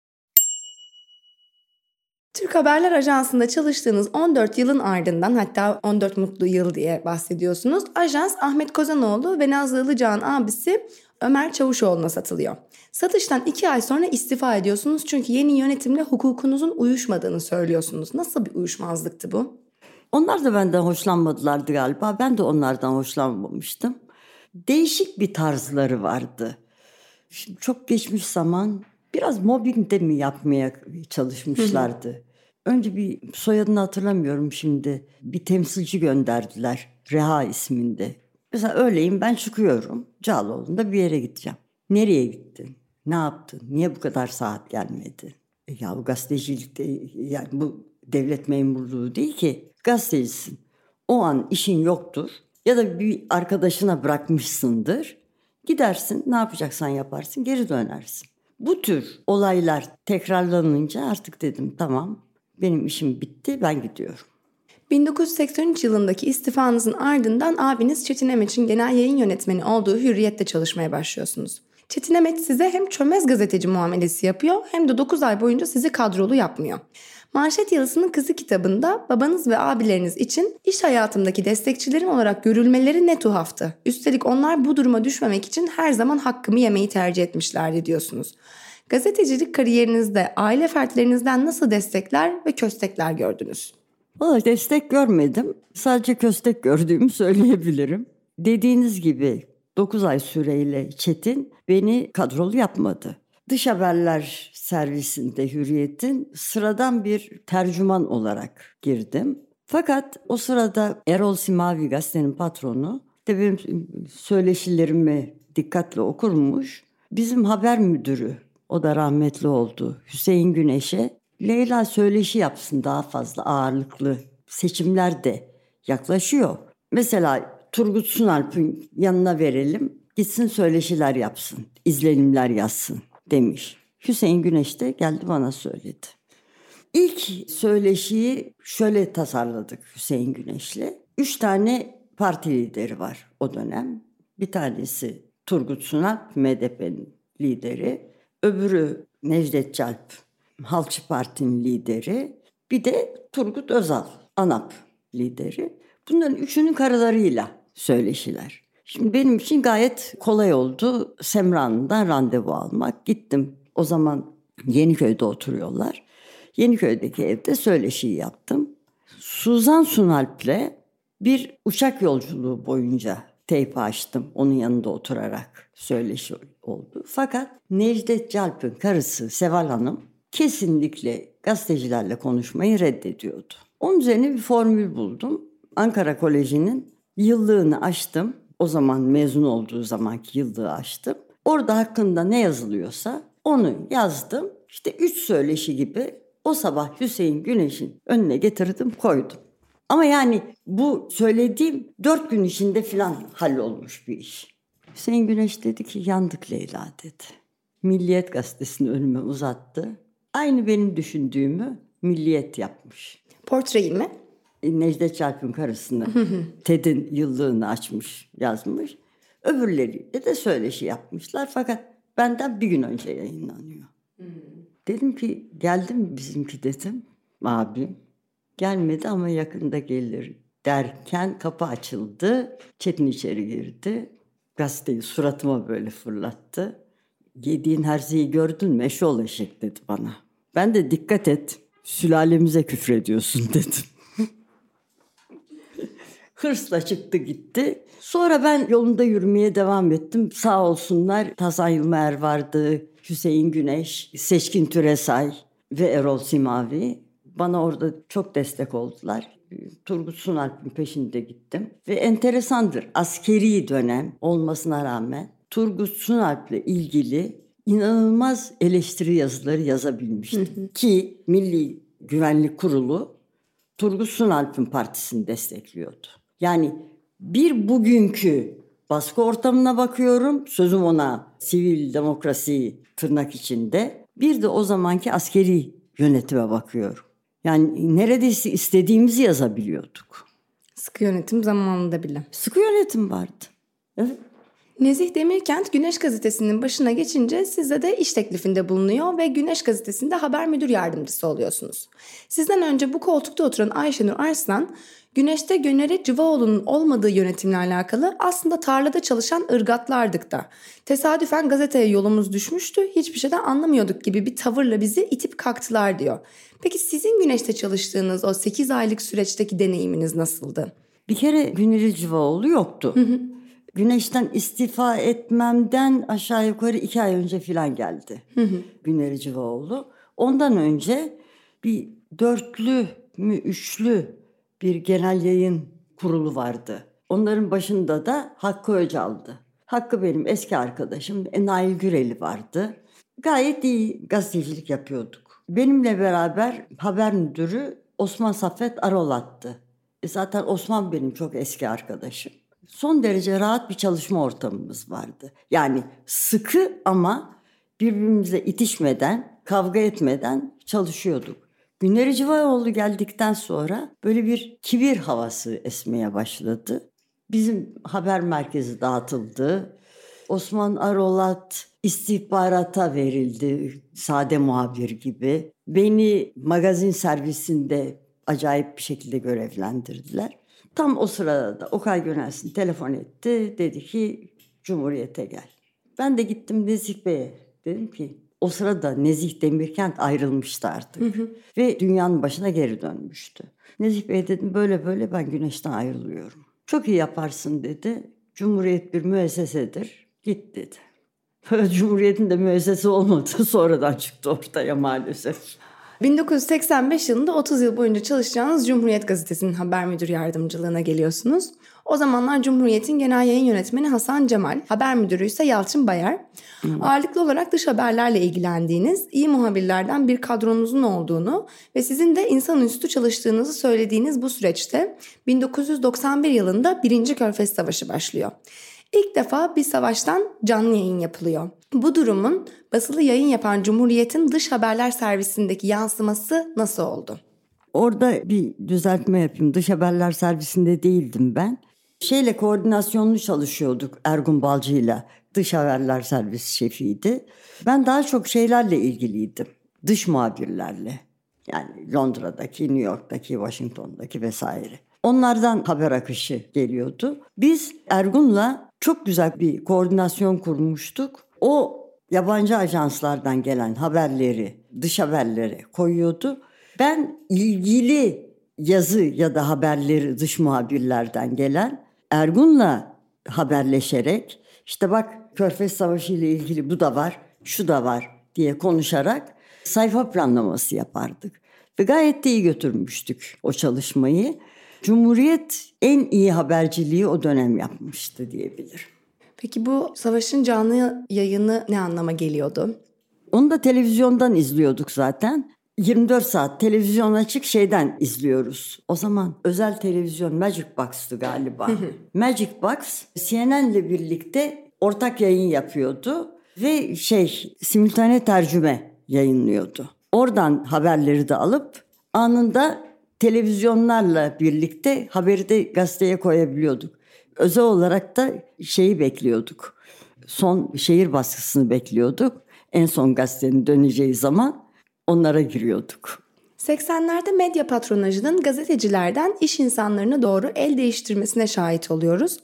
Türk Haberler Ajansı'nda çalıştığınız 14 yılın ardından hatta 14 mutlu yıl diye bahsediyorsunuz. Ajans Ahmet Kozanoğlu ve Nazlı Ilıcağ'ın abisi Ömer Çavuşoğlu'na satılıyor. Satıştan 2 ay sonra istifa ediyorsunuz çünkü yeni yönetimle hukukunuzun uyuşmadığını söylüyorsunuz. Nasıl bir uyuşmazlıktı bu? Onlar da benden hoşlanmadılardı galiba. Ben de onlardan hoşlanmamıştım. Değişik bir tarzları vardı. Şimdi çok geçmiş zaman biraz mobbing de mi yapmaya çalışmışlardı. Önce bir soyadını hatırlamıyorum şimdi. Bir temsilci gönderdiler. Reha isminde. Mesela öyleyim ben çıkıyorum. Cağaloğlu'nda bir yere gideceğim. Nereye gittin? Ne yaptın? Niye bu kadar saat gelmedi? E ya bu gazetecilikte yani bu devlet memurluğu değil ki. Gazetecisin. O an işin yoktur. Ya da bir arkadaşına bırakmışsındır. Gidersin ne yapacaksan yaparsın geri dönersin. Bu tür olaylar tekrarlanınca artık dedim tamam benim işim bitti ben gidiyorum. 1983 yılındaki istifanızın ardından abiniz Çetin Emeç'in genel yayın yönetmeni olduğu Hürriyet'te çalışmaya başlıyorsunuz. Çetin Emeç size hem çömez gazeteci muamelesi yapıyor hem de 9 ay boyunca sizi kadrolu yapmıyor. Manşet Yalısı'nın Kızı kitabında babanız ve abileriniz için iş hayatımdaki destekçilerim olarak görülmeleri ne tuhaftı. Üstelik onlar bu duruma düşmemek için her zaman hakkımı yemeyi tercih etmişlerdi diyorsunuz. Gazetecilik kariyerinizde aile fertlerinizden nasıl destekler ve köstekler gördünüz? Valla destek görmedim. Sadece köstek gördüğümü (laughs) söyleyebilirim. Dediğiniz gibi 9 ay süreyle Çetin beni kadrolu yapmadı. Dış haberler servisinde Hürriyet'in sıradan bir tercüman olarak girdim. Fakat o sırada Erol Simavi gazetenin patronu de benim söyleşilerimi dikkatle okurmuş. Bizim haber müdürü, o da rahmetli oldu, Hüseyin Güneş'e Leyla söyleşi yapsın daha fazla ağırlıklı. Seçimler de yaklaşıyor. Mesela Turgut Sunalp'ın yanına verelim. Gitsin söyleşiler yapsın, izlenimler yazsın demiş. Hüseyin Güneş de geldi bana söyledi. İlk söyleşiyi şöyle tasarladık Hüseyin Güneş'le. Üç tane parti lideri var o dönem. Bir tanesi Turgut Sunalp, MDP'nin lideri. Öbürü Necdet Calp, Halkçı Parti'nin lideri. Bir de Turgut Özal, ANAP lideri. Bunların üçünün karılarıyla söyleşiler. Şimdi benim için gayet kolay oldu. Semra'ndan randevu almak. Gittim. O zaman Yeniköy'de oturuyorlar. Yeniköy'deki evde söyleşiyi yaptım. Suzan Sunalp'le bir uçak yolculuğu boyunca teyp açtım. Onun yanında oturarak söyleşi oldu. Fakat Necdet Calp'ın karısı Seval Hanım kesinlikle gazetecilerle konuşmayı reddediyordu. Onun üzerine bir formül buldum. Ankara Koleji'nin yıllığını açtım. O zaman mezun olduğu zamanki yıllığı açtım. Orada hakkında ne yazılıyorsa onu yazdım. İşte üç söyleşi gibi o sabah Hüseyin Güneş'in önüne getirdim koydum. Ama yani bu söylediğim dört gün içinde filan hallolmuş bir iş. Hüseyin Güneş dedi ki yandık Leyla dedi. Milliyet gazetesini önüme uzattı. Aynı benim düşündüğümü Milliyet yapmış. Portreyi mi? Necdet Çarp'ın karısını TED'in yıllığını açmış, yazmış. Öbürleriyle de söyleşi yapmışlar fakat benden bir gün önce yayınlanıyor. Dedim ki geldi mi bizimki dedim abim. Gelmedi ama yakında gelir derken kapı açıldı. Çetin içeri girdi. Gazeteyi suratıma böyle fırlattı. Yediğin her şeyi gördün mü eşoğlu eşek dedi bana. Ben de dikkat et sülalemize küfrediyorsun (laughs) dedim. Hırsla çıktı gitti. Sonra ben yolunda yürümeye devam ettim. Sağ olsunlar Tazan Yılmer vardı, Hüseyin Güneş, Seçkin Türesay ve Erol Simavi. Bana orada çok destek oldular. Turgut Sunalp'in peşinde gittim. Ve enteresandır askeri dönem olmasına rağmen Turgut Sunalp'le ilgili inanılmaz eleştiri yazıları yazabilmiştim. Ki Milli Güvenlik Kurulu Turgut Sunalp'in partisini destekliyordu. Yani bir bugünkü baskı ortamına bakıyorum. Sözüm ona sivil demokrasi tırnak içinde. Bir de o zamanki askeri yönetime bakıyorum. Yani neredeyse istediğimizi yazabiliyorduk. Sıkı yönetim zamanında bile. Sıkı yönetim vardı. Evet. Nezih Demirkent Güneş Gazetesi'nin başına geçince size de iş teklifinde bulunuyor ve Güneş Gazetesi'nde haber müdür yardımcısı oluyorsunuz. Sizden önce bu koltukta oturan Ayşenur Arslan, Güneş'te Gönere Cıvaoğlu'nun olmadığı yönetimle alakalı aslında tarlada çalışan ırgatlardık da. Tesadüfen gazeteye yolumuz düşmüştü, hiçbir şeyden anlamıyorduk gibi bir tavırla bizi itip kalktılar diyor. Peki sizin Güneş'te çalıştığınız o 8 aylık süreçteki deneyiminiz nasıldı? Bir kere Güneri Cıvaoğlu yoktu. Hı hı. Güneşten istifa etmemden aşağı yukarı iki ay önce filan geldi. Hı hı. Güneri Cıvaoğlu. Ondan önce bir dörtlü mü üçlü bir genel yayın kurulu vardı. Onların başında da Hakkı Öcal'dı. Hakkı benim eski arkadaşım. Nail Güreli vardı. Gayet iyi gazetecilik yapıyorduk. Benimle beraber haber müdürü Osman Saffet Arolat'tı. E zaten Osman benim çok eski arkadaşım. Son derece rahat bir çalışma ortamımız vardı. Yani sıkı ama birbirimize itişmeden, kavga etmeden çalışıyorduk. Günleri Civayoğlu geldikten sonra böyle bir kibir havası esmeye başladı. Bizim haber merkezi dağıtıldı. Osman Arolat istihbarata verildi sade muhabir gibi. Beni magazin servisinde acayip bir şekilde görevlendirdiler. Tam o sırada da Okay Gönelsin telefon etti. Dedi ki Cumhuriyet'e gel. Ben de gittim Nezih Bey'e. Dedim ki o sırada Nezih Demirkent ayrılmıştı artık. Hı hı. Ve dünyanın başına geri dönmüştü. Nezih Bey dedim böyle böyle ben güneşten ayrılıyorum. Çok iyi yaparsın dedi. Cumhuriyet bir müessesedir. Git dedi. (laughs) Cumhuriyet'in de müessese olmadığı sonradan çıktı ortaya maalesef. 1985 yılında 30 yıl boyunca çalışacağınız Cumhuriyet Gazetesi'nin haber müdür yardımcılığına geliyorsunuz. O zamanlar Cumhuriyet'in genel yayın yönetmeni Hasan Cemal, haber müdürü ise Yalçın Bayar. Hmm. Ağırlıklı olarak dış haberlerle ilgilendiğiniz, iyi muhabirlerden bir kadronuzun olduğunu ve sizin de insanüstü çalıştığınızı söylediğiniz bu süreçte 1991 yılında 1. Körfez Savaşı başlıyor. İlk defa bir savaştan canlı yayın yapılıyor. Bu durumun basılı yayın yapan Cumhuriyet'in dış haberler servisindeki yansıması nasıl oldu? Orada bir düzeltme yapayım. Dış haberler servisinde değildim ben. Şeyle koordinasyonlu çalışıyorduk Ergun Balcı'yla. Dış haberler servis şefiydi. Ben daha çok şeylerle ilgiliydim. Dış muhabirlerle. Yani Londra'daki, New York'taki, Washington'daki vesaire. Onlardan haber akışı geliyordu. Biz Ergun'la çok güzel bir koordinasyon kurmuştuk. O yabancı ajanslardan gelen haberleri, dış haberleri koyuyordu. Ben ilgili yazı ya da haberleri dış muhabirlerden gelen Ergun'la haberleşerek işte bak Körfez Savaşı ile ilgili bu da var, şu da var diye konuşarak sayfa planlaması yapardık. Ve gayet de iyi götürmüştük o çalışmayı. Cumhuriyet en iyi haberciliği o dönem yapmıştı diyebilirim. Peki bu savaşın canlı yayını ne anlama geliyordu? Onu da televizyondan izliyorduk zaten. 24 saat televizyon açık şeyden izliyoruz. O zaman özel televizyon Magic Box'tı galiba. Magic Box CNN'le birlikte ortak yayın yapıyordu ve şey simultane tercüme yayınlıyordu. Oradan haberleri de alıp anında televizyonlarla birlikte haberi de gazeteye koyabiliyorduk. Özel olarak da şeyi bekliyorduk. Son şehir baskısını bekliyorduk. En son gazetenin döneceği zaman onlara giriyorduk. 80'lerde medya patronajının gazetecilerden iş insanlarına doğru el değiştirmesine şahit oluyoruz.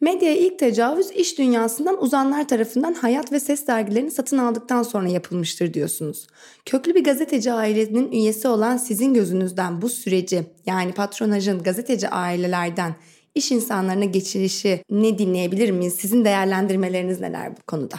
Medyaya ilk tecavüz iş dünyasından uzanlar tarafından hayat ve ses dergilerini satın aldıktan sonra yapılmıştır diyorsunuz. Köklü bir gazeteci ailenin üyesi olan sizin gözünüzden bu süreci yani patronajın gazeteci ailelerden iş insanlarına geçirişi ne dinleyebilir miyiz? Sizin değerlendirmeleriniz neler bu konuda?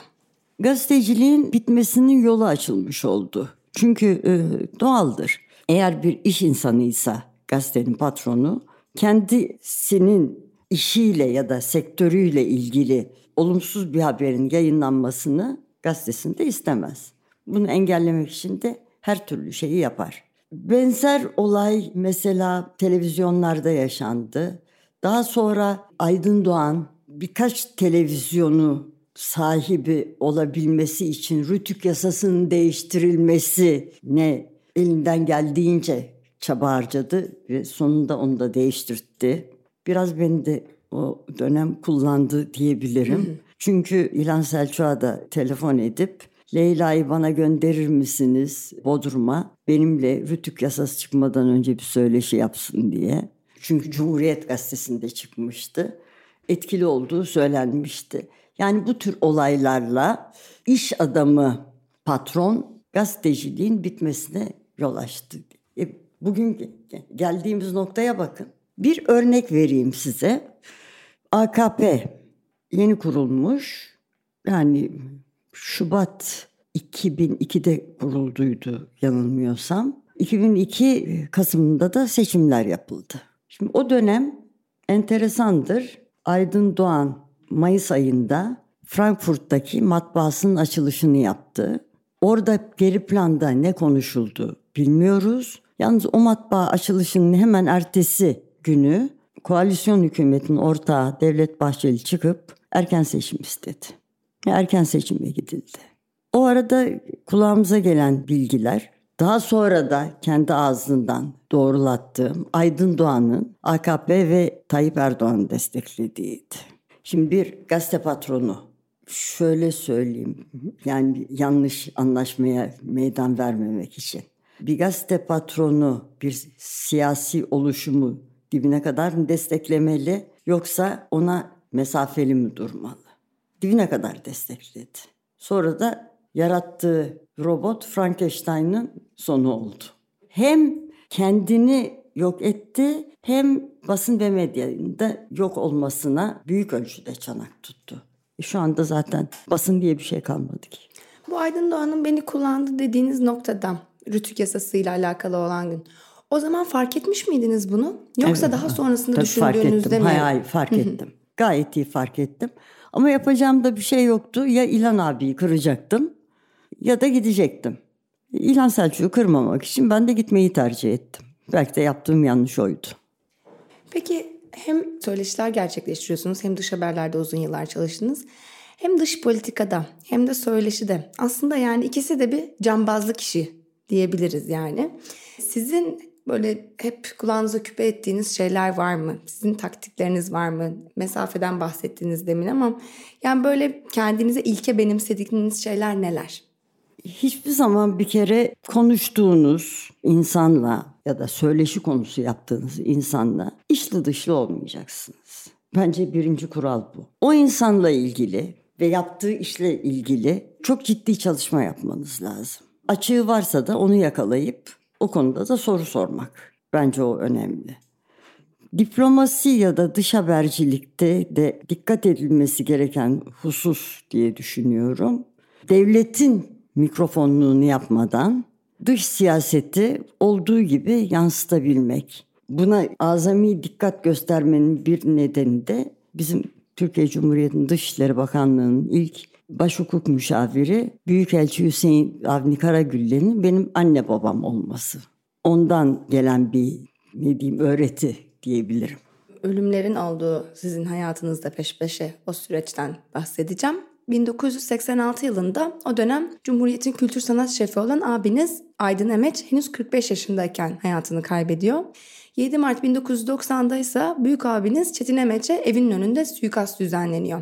Gazeteciliğin bitmesinin yolu açılmış oldu. Çünkü e, doğaldır. Eğer bir iş insanıysa gazetenin patronu kendisinin işiyle ya da sektörüyle ilgili olumsuz bir haberin yayınlanmasını gazetesinde istemez. Bunu engellemek için de her türlü şeyi yapar. Benzer olay mesela televizyonlarda yaşandı. Daha sonra Aydın Doğan birkaç televizyonu sahibi olabilmesi için Rütük yasasının değiştirilmesi ne elinden geldiğince çaba harcadı ve sonunda onu da değiştirdi. Biraz beni de o dönem kullandı diyebilirim. Çünkü İlhan Selçuk'a da telefon edip Leyla'yı bana gönderir misiniz Bodrum'a? Benimle Rütük yasası çıkmadan önce bir söyleşi yapsın diye. Çünkü Cumhuriyet Gazetesi'nde çıkmıştı. Etkili olduğu söylenmişti. Yani bu tür olaylarla iş adamı patron gazeteciliğin bitmesine yol açtı. E, bugün geldiğimiz noktaya bakın. Bir örnek vereyim size. AKP yeni kurulmuş. Yani Şubat 2002'de kurulduydu yanılmıyorsam. 2002 Kasım'da da seçimler yapıldı. Şimdi o dönem enteresandır. Aydın Doğan Mayıs ayında Frankfurt'taki matbaasının açılışını yaptı. Orada geri planda ne konuşuldu bilmiyoruz. Yalnız o matbaa açılışının hemen ertesi günü koalisyon hükümetinin ortağı Devlet Bahçeli çıkıp erken seçim istedi. Erken seçime gidildi. O arada kulağımıza gelen bilgiler Daha sonra da kendi ağzından doğrulattığım Aydın Doğan'ın AKP ve Tayyip Erdoğan'ı desteklediğiydi. Şimdi bir gazete patronu şöyle söyleyeyim yani yanlış anlaşmaya meydan vermemek için. Bir gazete patronu bir siyasi oluşumu dibine kadar mı desteklemeli yoksa ona mesafeli mi durmalı? Dibine kadar destekledi. Sonra da yarattığı robot Frankenstein'ın sonu oldu. Hem kendini yok etti hem basın ve medyada yok olmasına büyük ölçüde çanak tuttu. E şu anda zaten basın diye bir şey kalmadı ki. Bu Aydın Doğan'ın beni kullandı dediğiniz noktada Rütük yasasıyla alakalı olan gün. O zaman fark etmiş miydiniz bunu? Yoksa Evet, daha sonrasında tabii fark düşündüğünüzde ettim. mi? Hayır, hayır fark ettim. Gayet iyi fark ettim. Ama yapacağım da bir şey yoktu. Ya İlhan abiyi kıracaktım ya da gidecektim. İlhan Selçuk'u kırmamak için ben de gitmeyi tercih ettim. Belki de yaptığım yanlış oydu. Peki hem söyleşiler gerçekleştiriyorsunuz hem dış haberlerde uzun yıllar çalıştınız. Hem dış politikada hem de söyleşide. Aslında yani ikisi de bir cambazlık işi diyebiliriz yani. Sizin böyle hep kulağınıza küpe ettiğiniz şeyler var mı? Sizin taktikleriniz var mı? Mesafeden bahsettiniz demin ama yani böyle kendinize ilke benimsediğiniz şeyler neler? Hiçbir zaman bir kere konuştuğunuz insanla ya da söyleşi konusu yaptığınız insanla içli dışlı olmayacaksınız. Bence birinci kural bu. O insanla ilgili ve yaptığı işle ilgili çok ciddi çalışma yapmanız lazım. Açığı varsa da onu yakalayıp o konuda da soru sormak. Bence o önemli. Diplomasi ya da dış habercilikte de dikkat edilmesi gereken husus diye düşünüyorum. Devletin mikrofonluğunu yapmadan dış siyaseti olduğu gibi yansıtabilmek. Buna azami dikkat göstermenin bir nedeni de bizim Türkiye Cumhuriyeti'nin Dışişleri Bakanlığı'nın ilk başhukuk müşaviri Büyükelçi Hüseyin Avni Karagüller'in benim anne babam olması. Ondan gelen bir ne diyeyim öğreti diyebilirim. Ölümlerin olduğu sizin hayatınızda peş peşe o süreçten bahsedeceğim. 1986 yılında o dönem Cumhuriyet'in kültür sanat şefi olan abiniz Aydın Emeç henüz 45 yaşındayken hayatını kaybediyor. 7 Mart 1990'da ise büyük abiniz Çetin Emeç'e evinin önünde suikast düzenleniyor.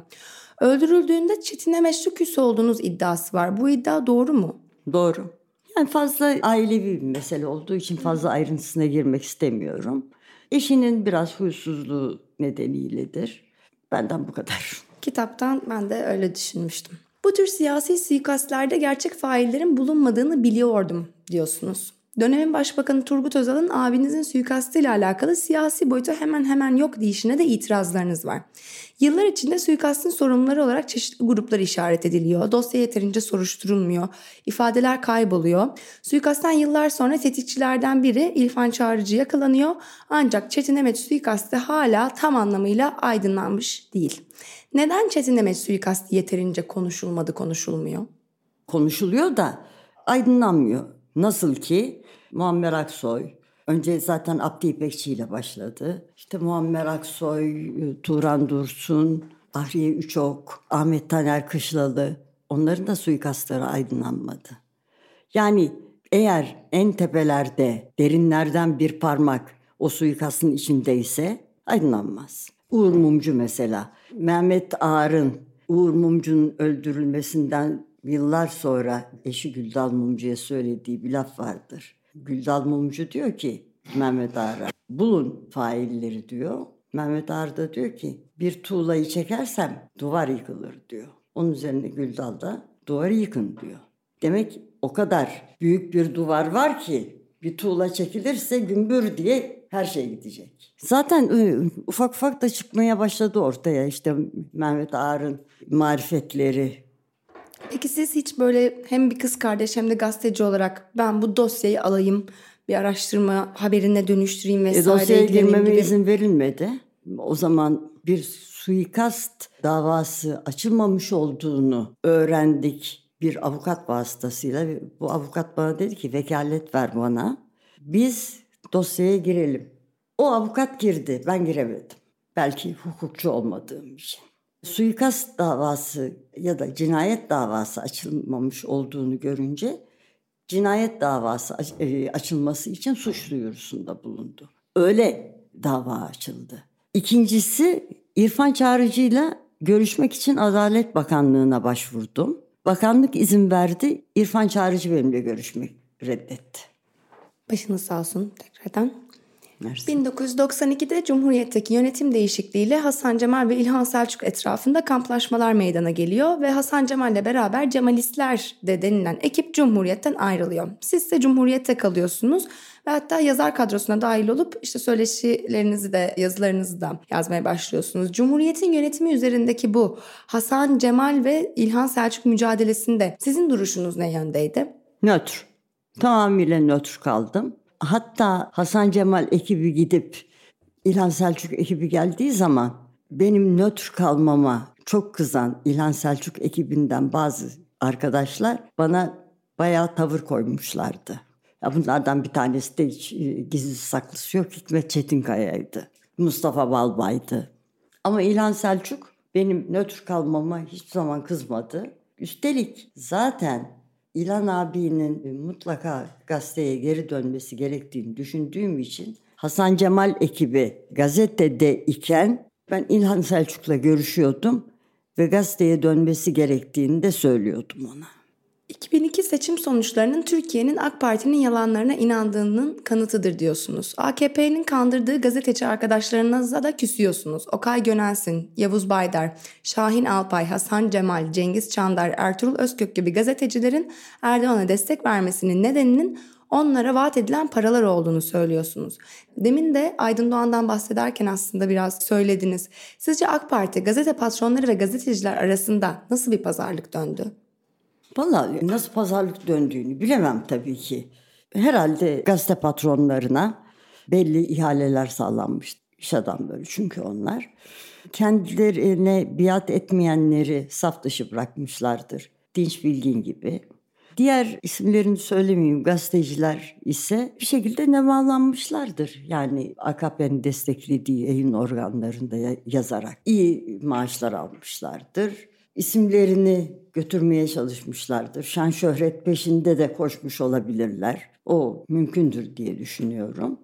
Öldürüldüğünde Çetin Emeç'le küs olduğunuz iddiası var. Bu iddia doğru mu? Doğru. Yani fazla ailevi bir mesele olduğu için fazla ayrıntısına girmek istemiyorum. Eşinin biraz huysuzluğu nedeniyledir. Benden bu kadar. Kitaptan ben de öyle düşünmüştüm. Bu tür siyasi suikastlerde gerçek faillerin bulunmadığını biliyordum diyorsunuz. Dönemin Başbakanı Turgut Özal'ın abinizin suikastıyla alakalı siyasi boyutu hemen hemen yok deyişine de itirazlarınız var. Yıllar içinde suikastın sorumluları olarak çeşitli gruplar işaret ediliyor. Dosya yeterince soruşturulmuyor. ifadeler kayboluyor. Suikasttan yıllar sonra tetikçilerden biri İrfan Çağrıcı yakalanıyor. Ancak Çetin Emet suikastı hala tam anlamıyla aydınlanmış değil. Neden Çetin Emet suikastı yeterince konuşulmadı konuşulmuyor? Konuşuluyor da aydınlanmıyor. Nasıl ki Muammer Aksoy, önce zaten Abdi İpekçi ile başladı. İşte Muammer Aksoy, Turan Dursun, Ahriye Üçok, Ahmet Taner Kışlalı onların da suikastları aydınlanmadı. Yani eğer en tepelerde derinlerden bir parmak o suikastın içindeyse aydınlanmaz. Uğur Mumcu mesela. Mehmet Ağar'ın Uğur Mumcu'nun öldürülmesinden yıllar sonra eşi Güldal Mumcu'ya söylediği bir laf vardır. Güldal Mumcu diyor ki Mehmet Ağar'a bulun failleri diyor. Mehmet Ağar da diyor ki bir tuğlayı çekersem duvar yıkılır diyor. Onun üzerine Güldal da duvarı yıkın diyor. Demek o kadar büyük bir duvar var ki bir tuğla çekilirse gümbür diye her şey gidecek. Zaten ıı, ufak ufak da çıkmaya başladı ortaya işte Mehmet Ağar'ın marifetleri. Peki siz hiç böyle hem bir kız kardeş hem de gazeteci olarak ben bu dosyayı alayım bir araştırma haberine dönüştüreyim E, vesaire dosyaya ilgileneyim girmeme gibi. izin verilmedi. O zaman bir suikast davası açılmamış olduğunu öğrendik bir avukat vasıtasıyla. Bu avukat bana dedi ki vekalet ver bana. Biz dosyaya girelim. O avukat girdi, ben giremedim. Belki hukukçu olmadığım için. Suikast davası ya da cinayet davası açılmamış olduğunu görünce cinayet davası e, açılması için suç duyurusunda bulundu. Öyle dava açıldı. İkincisi İrfan Çağrıcı'yla görüşmek için Adalet Bakanlığı'na başvurdum. Bakanlık izin verdi. İrfan Çağrıcı benimle görüşmek reddetti. Başınız sağ olsun tekrardan. Mersi. 1992'de Cumhuriyet'teki yönetim değişikliğiyle Hasan Cemal ve İlhan Selçuk etrafında kamplaşmalar meydana geliyor ve Hasan Cemal'le beraber Cemalistler de denilen ekip Cumhuriyet'ten ayrılıyor. Siz ise Cumhuriyet'te kalıyorsunuz ve hatta yazar kadrosuna dahil olup işte söyleşilerinizi de yazılarınızı da yazmaya başlıyorsunuz. Cumhuriyet'in yönetimi üzerindeki bu Hasan Cemal ve İlhan Selçuk mücadelesinde sizin duruşunuz ne yöndeydi? Nötr. Tamamıyla nötr kaldım. Hatta Hasan Cemal ekibi gidip İlhan Selçuk ekibi geldiği zaman benim nötr kalmama çok kızan İlhan Selçuk ekibinden bazı arkadaşlar bana bayağı tavır koymuşlardı. Ya bunlardan bir tanesi de hiç e, gizli saklısı yok Hikmet Çetinkaya'ydı. Mustafa Balbay'dı. Ama İlhan Selçuk benim nötr kalmama hiçbir zaman kızmadı. Üstelik zaten İlhan abinin mutlaka gazeteye geri dönmesi gerektiğini düşündüğüm için Hasan Cemal ekibi gazetede iken ben İlhan Selçuk'la görüşüyordum ve gazeteye dönmesi gerektiğini de söylüyordum ona. 2002 seçim sonuçlarının Türkiye'nin AK Parti'nin yalanlarına inandığının kanıtıdır diyorsunuz. AKP'nin kandırdığı gazeteci arkadaşlarınıza da küsüyorsunuz. Okay Gönelsin, Yavuz Baydar, Şahin Alpay, Hasan Cemal, Cengiz Çandar, Ertuğrul Özkök gibi gazetecilerin Erdoğan'a destek vermesinin nedeninin onlara vaat edilen paralar olduğunu söylüyorsunuz. Demin de Aydın Doğan'dan bahsederken aslında biraz söylediniz. Sizce AK Parti gazete patronları ve gazeteciler arasında nasıl bir pazarlık döndü? Vallahi nasıl pazarlık döndüğünü bilemem tabii ki. Herhalde gazete patronlarına belli ihaleler sağlanmış iş adamları çünkü onlar. Kendilerine biat etmeyenleri saf dışı bırakmışlardır. Dinç Bilgin gibi. Diğer isimlerini söylemeyeyim gazeteciler ise bir şekilde nemalanmışlardır. Yani AKP'nin desteklediği yayın organlarında yazarak iyi maaşlar almışlardır isimlerini götürmeye çalışmışlardır. Şan şöhret peşinde de koşmuş olabilirler. O mümkündür diye düşünüyorum.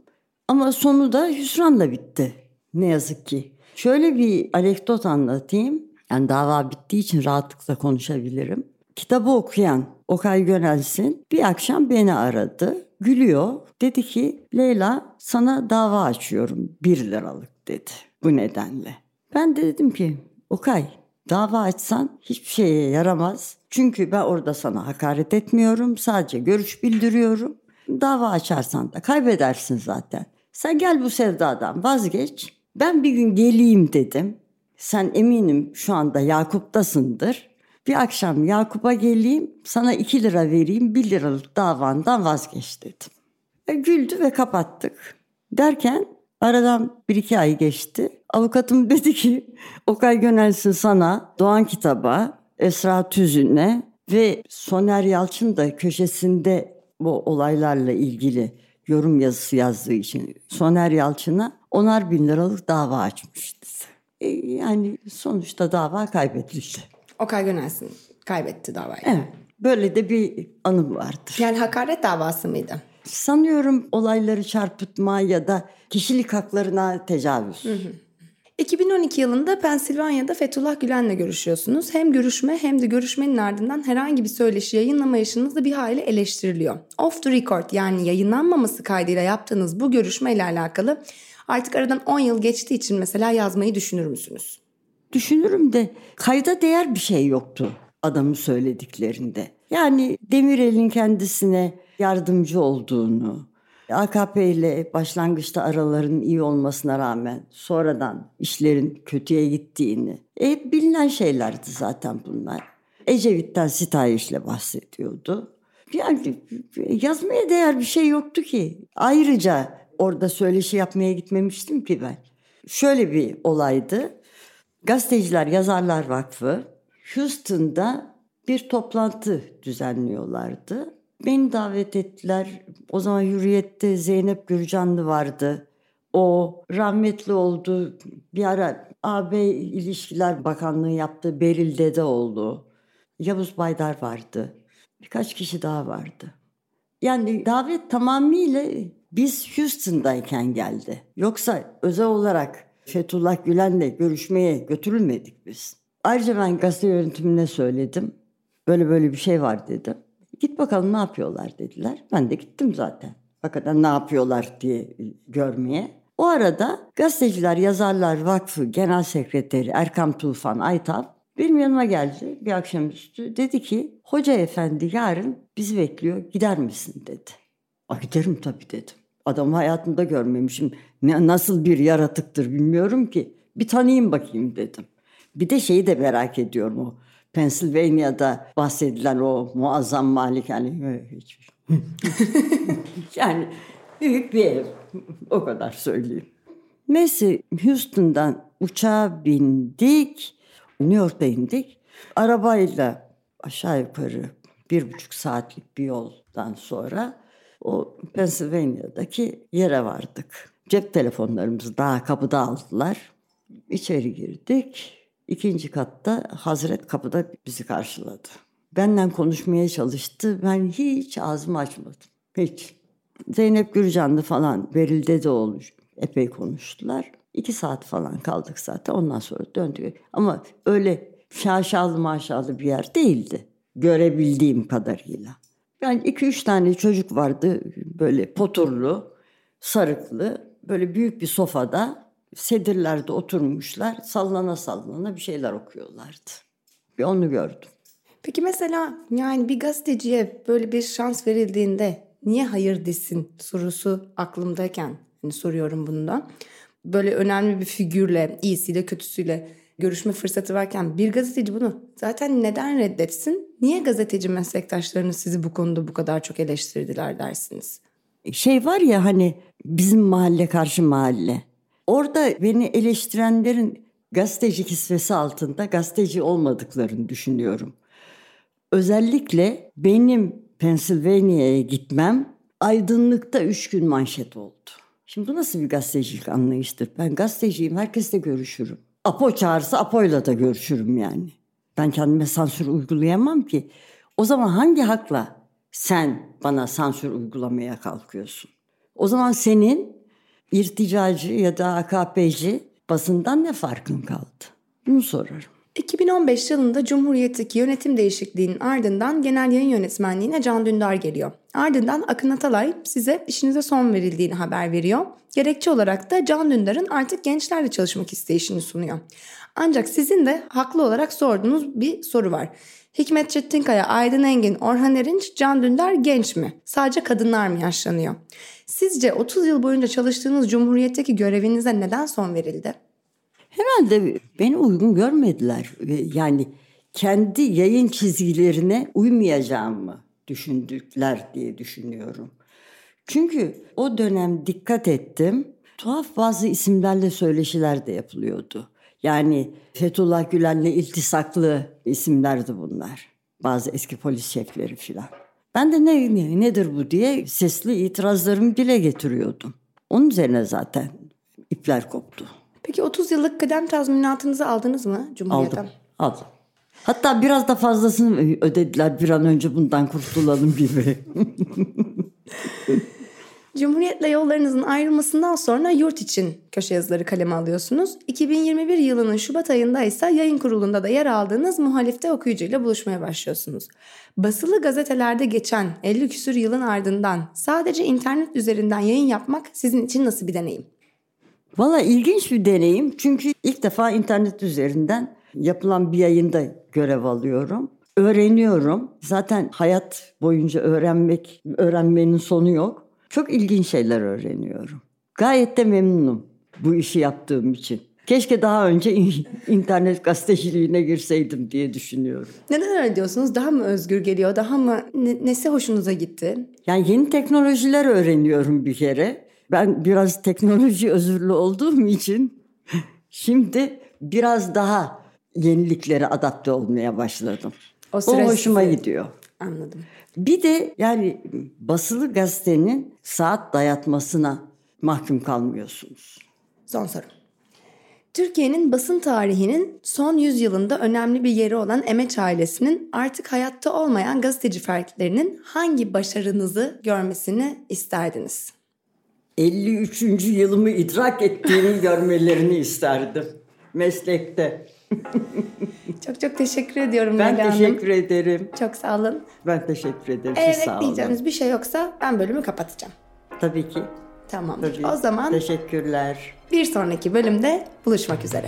Ama sonu da hüsranla bitti. Ne yazık ki. Şöyle bir anekdot anlatayım. Yani dava bittiği için rahatlıkla konuşabilirim. Kitabı okuyan Okay Gönelsin bir akşam beni aradı. Gülüyor. Dedi ki Leyla sana dava açıyorum. Bir liralık dedi bu nedenle. Ben de dedim ki Okay Dava açsan hiçbir şeye yaramaz. Çünkü ben orada sana hakaret etmiyorum. Sadece görüş bildiriyorum. Dava açarsan da kaybedersin zaten. Sen gel bu sevdadan vazgeç. Ben bir gün geleyim dedim. Sen eminim şu anda Yakup'tasındır. Bir akşam Yakup'a geleyim sana iki lira vereyim bir liralık davandan vazgeç dedim. E, güldü ve kapattık. Derken Aradan bir iki ay geçti. Avukatım (laughs) dedi ki Okay Gönelsin sana Doğan kitaba, Esra Tüzün'e ve Soner Yalçın da köşesinde bu olaylarla ilgili yorum yazısı yazdığı için Soner Yalçın'a onar bin liralık dava açmıştı. E, yani sonuçta dava kaybedildi. Okay Gönelsin kaybetti davayı. Evet. Böyle de bir anım vardır. Yani hakaret davası mıydı? Sanıyorum olayları çarpıtma ya da kişilik haklarına tecavüz. Hı hı. 2012 yılında Pensilvanya'da Fethullah Gülen'le görüşüyorsunuz. Hem görüşme hem de görüşmenin ardından herhangi bir söyleşi yayınlamayışınız da bir hayli eleştiriliyor. Off the record yani yayınlanmaması kaydıyla yaptığınız bu görüşmeyle alakalı artık aradan 10 yıl geçtiği için mesela yazmayı düşünür müsünüz? Düşünürüm de kayda değer bir şey yoktu adamın söylediklerinde. Yani Demirel'in kendisine yardımcı olduğunu, AKP ile başlangıçta araların iyi olmasına rağmen sonradan işlerin kötüye gittiğini e, bilinen şeylerdi zaten bunlar. Ecevit'ten sitayişle bahsediyordu. Yani yazmaya değer bir şey yoktu ki. Ayrıca orada söyleşi yapmaya gitmemiştim ki ben. Şöyle bir olaydı. Gazeteciler Yazarlar Vakfı Houston'da bir toplantı düzenliyorlardı. Beni davet ettiler. O zaman Hürriyet'te Zeynep Gürcanlı vardı. O rahmetli oldu. Bir ara AB İlişkiler Bakanlığı yaptı. Beril Dedeoğlu. Yavuz Baydar vardı. Birkaç kişi daha vardı. Yani davet tamamıyla biz Houston'dayken geldi. Yoksa özel olarak Fethullah Gülen'le görüşmeye götürülmedik biz. Ayrıca ben gazete yönetimine söyledim. Böyle böyle bir şey var dedim. Git bakalım ne yapıyorlar dediler. Ben de gittim zaten. Hakikaten ne yapıyorlar diye görmeye. O arada Gazeteciler Yazarlar Vakfı Genel Sekreteri Erkam Tufan Aytav benim yanıma geldi bir akşamüstü. Dedi ki hoca efendi yarın bizi bekliyor gider misin dedi. A, giderim tabii dedim. Adamı hayatımda görmemişim. Ne, nasıl bir yaratıktır bilmiyorum ki. Bir tanıyayım bakayım dedim. Bir de şeyi de merak ediyorum o. Pennsylvania'da bahsedilen o muazzam malik yani hiç (laughs) yani büyük bir ev. O kadar söyleyeyim. Neyse Houston'dan uçağa bindik. New York'ta indik. Arabayla aşağı yukarı bir buçuk saatlik bir yoldan sonra o Pennsylvania'daki yere vardık. Cep telefonlarımızı daha kapıda aldılar. İçeri girdik. İkinci katta Hazret kapıda bizi karşıladı. Benden konuşmaya çalıştı. Ben hiç ağzımı açmadım. Hiç. Zeynep Gürcanlı falan Beril Dedeoğlu epey konuştular. İki saat falan kaldık zaten. Ondan sonra döndük. Ama öyle şaşalı maşalı bir yer değildi. Görebildiğim kadarıyla. Yani iki üç tane çocuk vardı böyle poturlu, sarıklı, böyle büyük bir sofada sedirlerde oturmuşlar. Sallana sallana bir şeyler okuyorlardı. Bir onu gördüm. Peki mesela yani bir gazeteciye böyle bir şans verildiğinde niye hayır desin sorusu aklımdayken hani soruyorum bundan. Böyle önemli bir figürle, iyisiyle kötüsüyle görüşme fırsatı varken bir gazeteci bunu zaten neden reddetsin? Niye gazeteci meslektaşlarınız sizi bu konuda bu kadar çok eleştirdiler dersiniz? Şey var ya hani bizim mahalle karşı mahalle. Orada beni eleştirenlerin gazeteci kisvesi altında gazeteci olmadıklarını düşünüyorum. Özellikle benim Pennsylvania'ya gitmem aydınlıkta üç gün manşet oldu. Şimdi bu nasıl bir gazetecilik anlayıştır? Ben gazeteciyim, herkesle görüşürüm. Apo çağırsa Apo'yla da görüşürüm yani. Ben kendime sansür uygulayamam ki. O zaman hangi hakla sen bana sansür uygulamaya kalkıyorsun? O zaman senin irticacı ya da AKP'ci basından ne farkın kaldı? Bunu sorarım. 2015 yılında Cumhuriyet'teki yönetim değişikliğinin ardından genel yayın yönetmenliğine Can Dündar geliyor. Ardından Akın Atalay size işinize son verildiğini haber veriyor. Gerekçe olarak da Can Dündar'ın artık gençlerle çalışmak isteyişini sunuyor. Ancak sizin de haklı olarak sorduğunuz bir soru var. Hikmet Çetinkaya, Aydın Engin, Orhan Erinç, Can Dündar genç mi? Sadece kadınlar mı yaşlanıyor? Sizce 30 yıl boyunca çalıştığınız Cumhuriyet'teki görevinize neden son verildi? Herhalde beni uygun görmediler. Yani kendi yayın çizgilerine uymayacağımı düşündükler diye düşünüyorum. Çünkü o dönem dikkat ettim. Tuhaf bazı isimlerle söyleşiler de yapılıyordu. Yani Fethullah Gülen'le iltisaklı isimlerdi bunlar. Bazı eski polis şefleri filan. Ben de ne, ne nedir bu diye sesli itirazlarımı dile getiriyordum. Onun üzerine zaten ipler koptu. Peki 30 yıllık kıdem tazminatınızı aldınız mı Cumhuriyet'ten? Aldım, aldım. Hatta biraz da fazlasını ödediler bir an önce bundan kurtulalım gibi. (laughs) Cumhuriyet'le yollarınızın ayrılmasından sonra yurt için köşe yazıları kaleme alıyorsunuz. 2021 yılının Şubat ayında ise yayın kurulunda da yer aldığınız muhalifte okuyucuyla buluşmaya başlıyorsunuz. Basılı gazetelerde geçen 50 küsür yılın ardından sadece internet üzerinden yayın yapmak sizin için nasıl bir deneyim? Valla ilginç bir deneyim. Çünkü ilk defa internet üzerinden yapılan bir yayında görev alıyorum. Öğreniyorum. Zaten hayat boyunca öğrenmek, öğrenmenin sonu yok. Çok ilginç şeyler öğreniyorum. Gayet de memnunum bu işi yaptığım için. Keşke daha önce internet gazeteciliğine girseydim diye düşünüyorum. Neden öyle diyorsunuz? Daha mı özgür geliyor? Daha mı ne, nesi hoşunuza gitti? Yani yeni teknolojiler öğreniyorum bir kere. Ben biraz teknoloji özürlü olduğum için (laughs) şimdi biraz daha yeniliklere adapte olmaya başladım. O, o hoşuma size... gidiyor. Anladım. Bir de yani basılı gazetenin saat dayatmasına mahkum kalmıyorsunuz. Son soru. Türkiye'nin basın tarihinin son yüzyılında önemli bir yeri olan Emeç ailesinin artık hayatta olmayan gazeteci fertlerinin hangi başarınızı görmesini isterdiniz? 53. yılımı idrak ettiğimi görmelerini isterdim meslekte. (laughs) Çok çok teşekkür ediyorum Ben Hanım. teşekkür ederim. Çok sağ olun. Ben teşekkür ederim. Siz sağ olun. ekleyeceğiniz bir şey yoksa ben bölümü kapatacağım. Tabii ki. Tamamdır. Tabii. O zaman Teşekkürler. bir sonraki bölümde buluşmak üzere.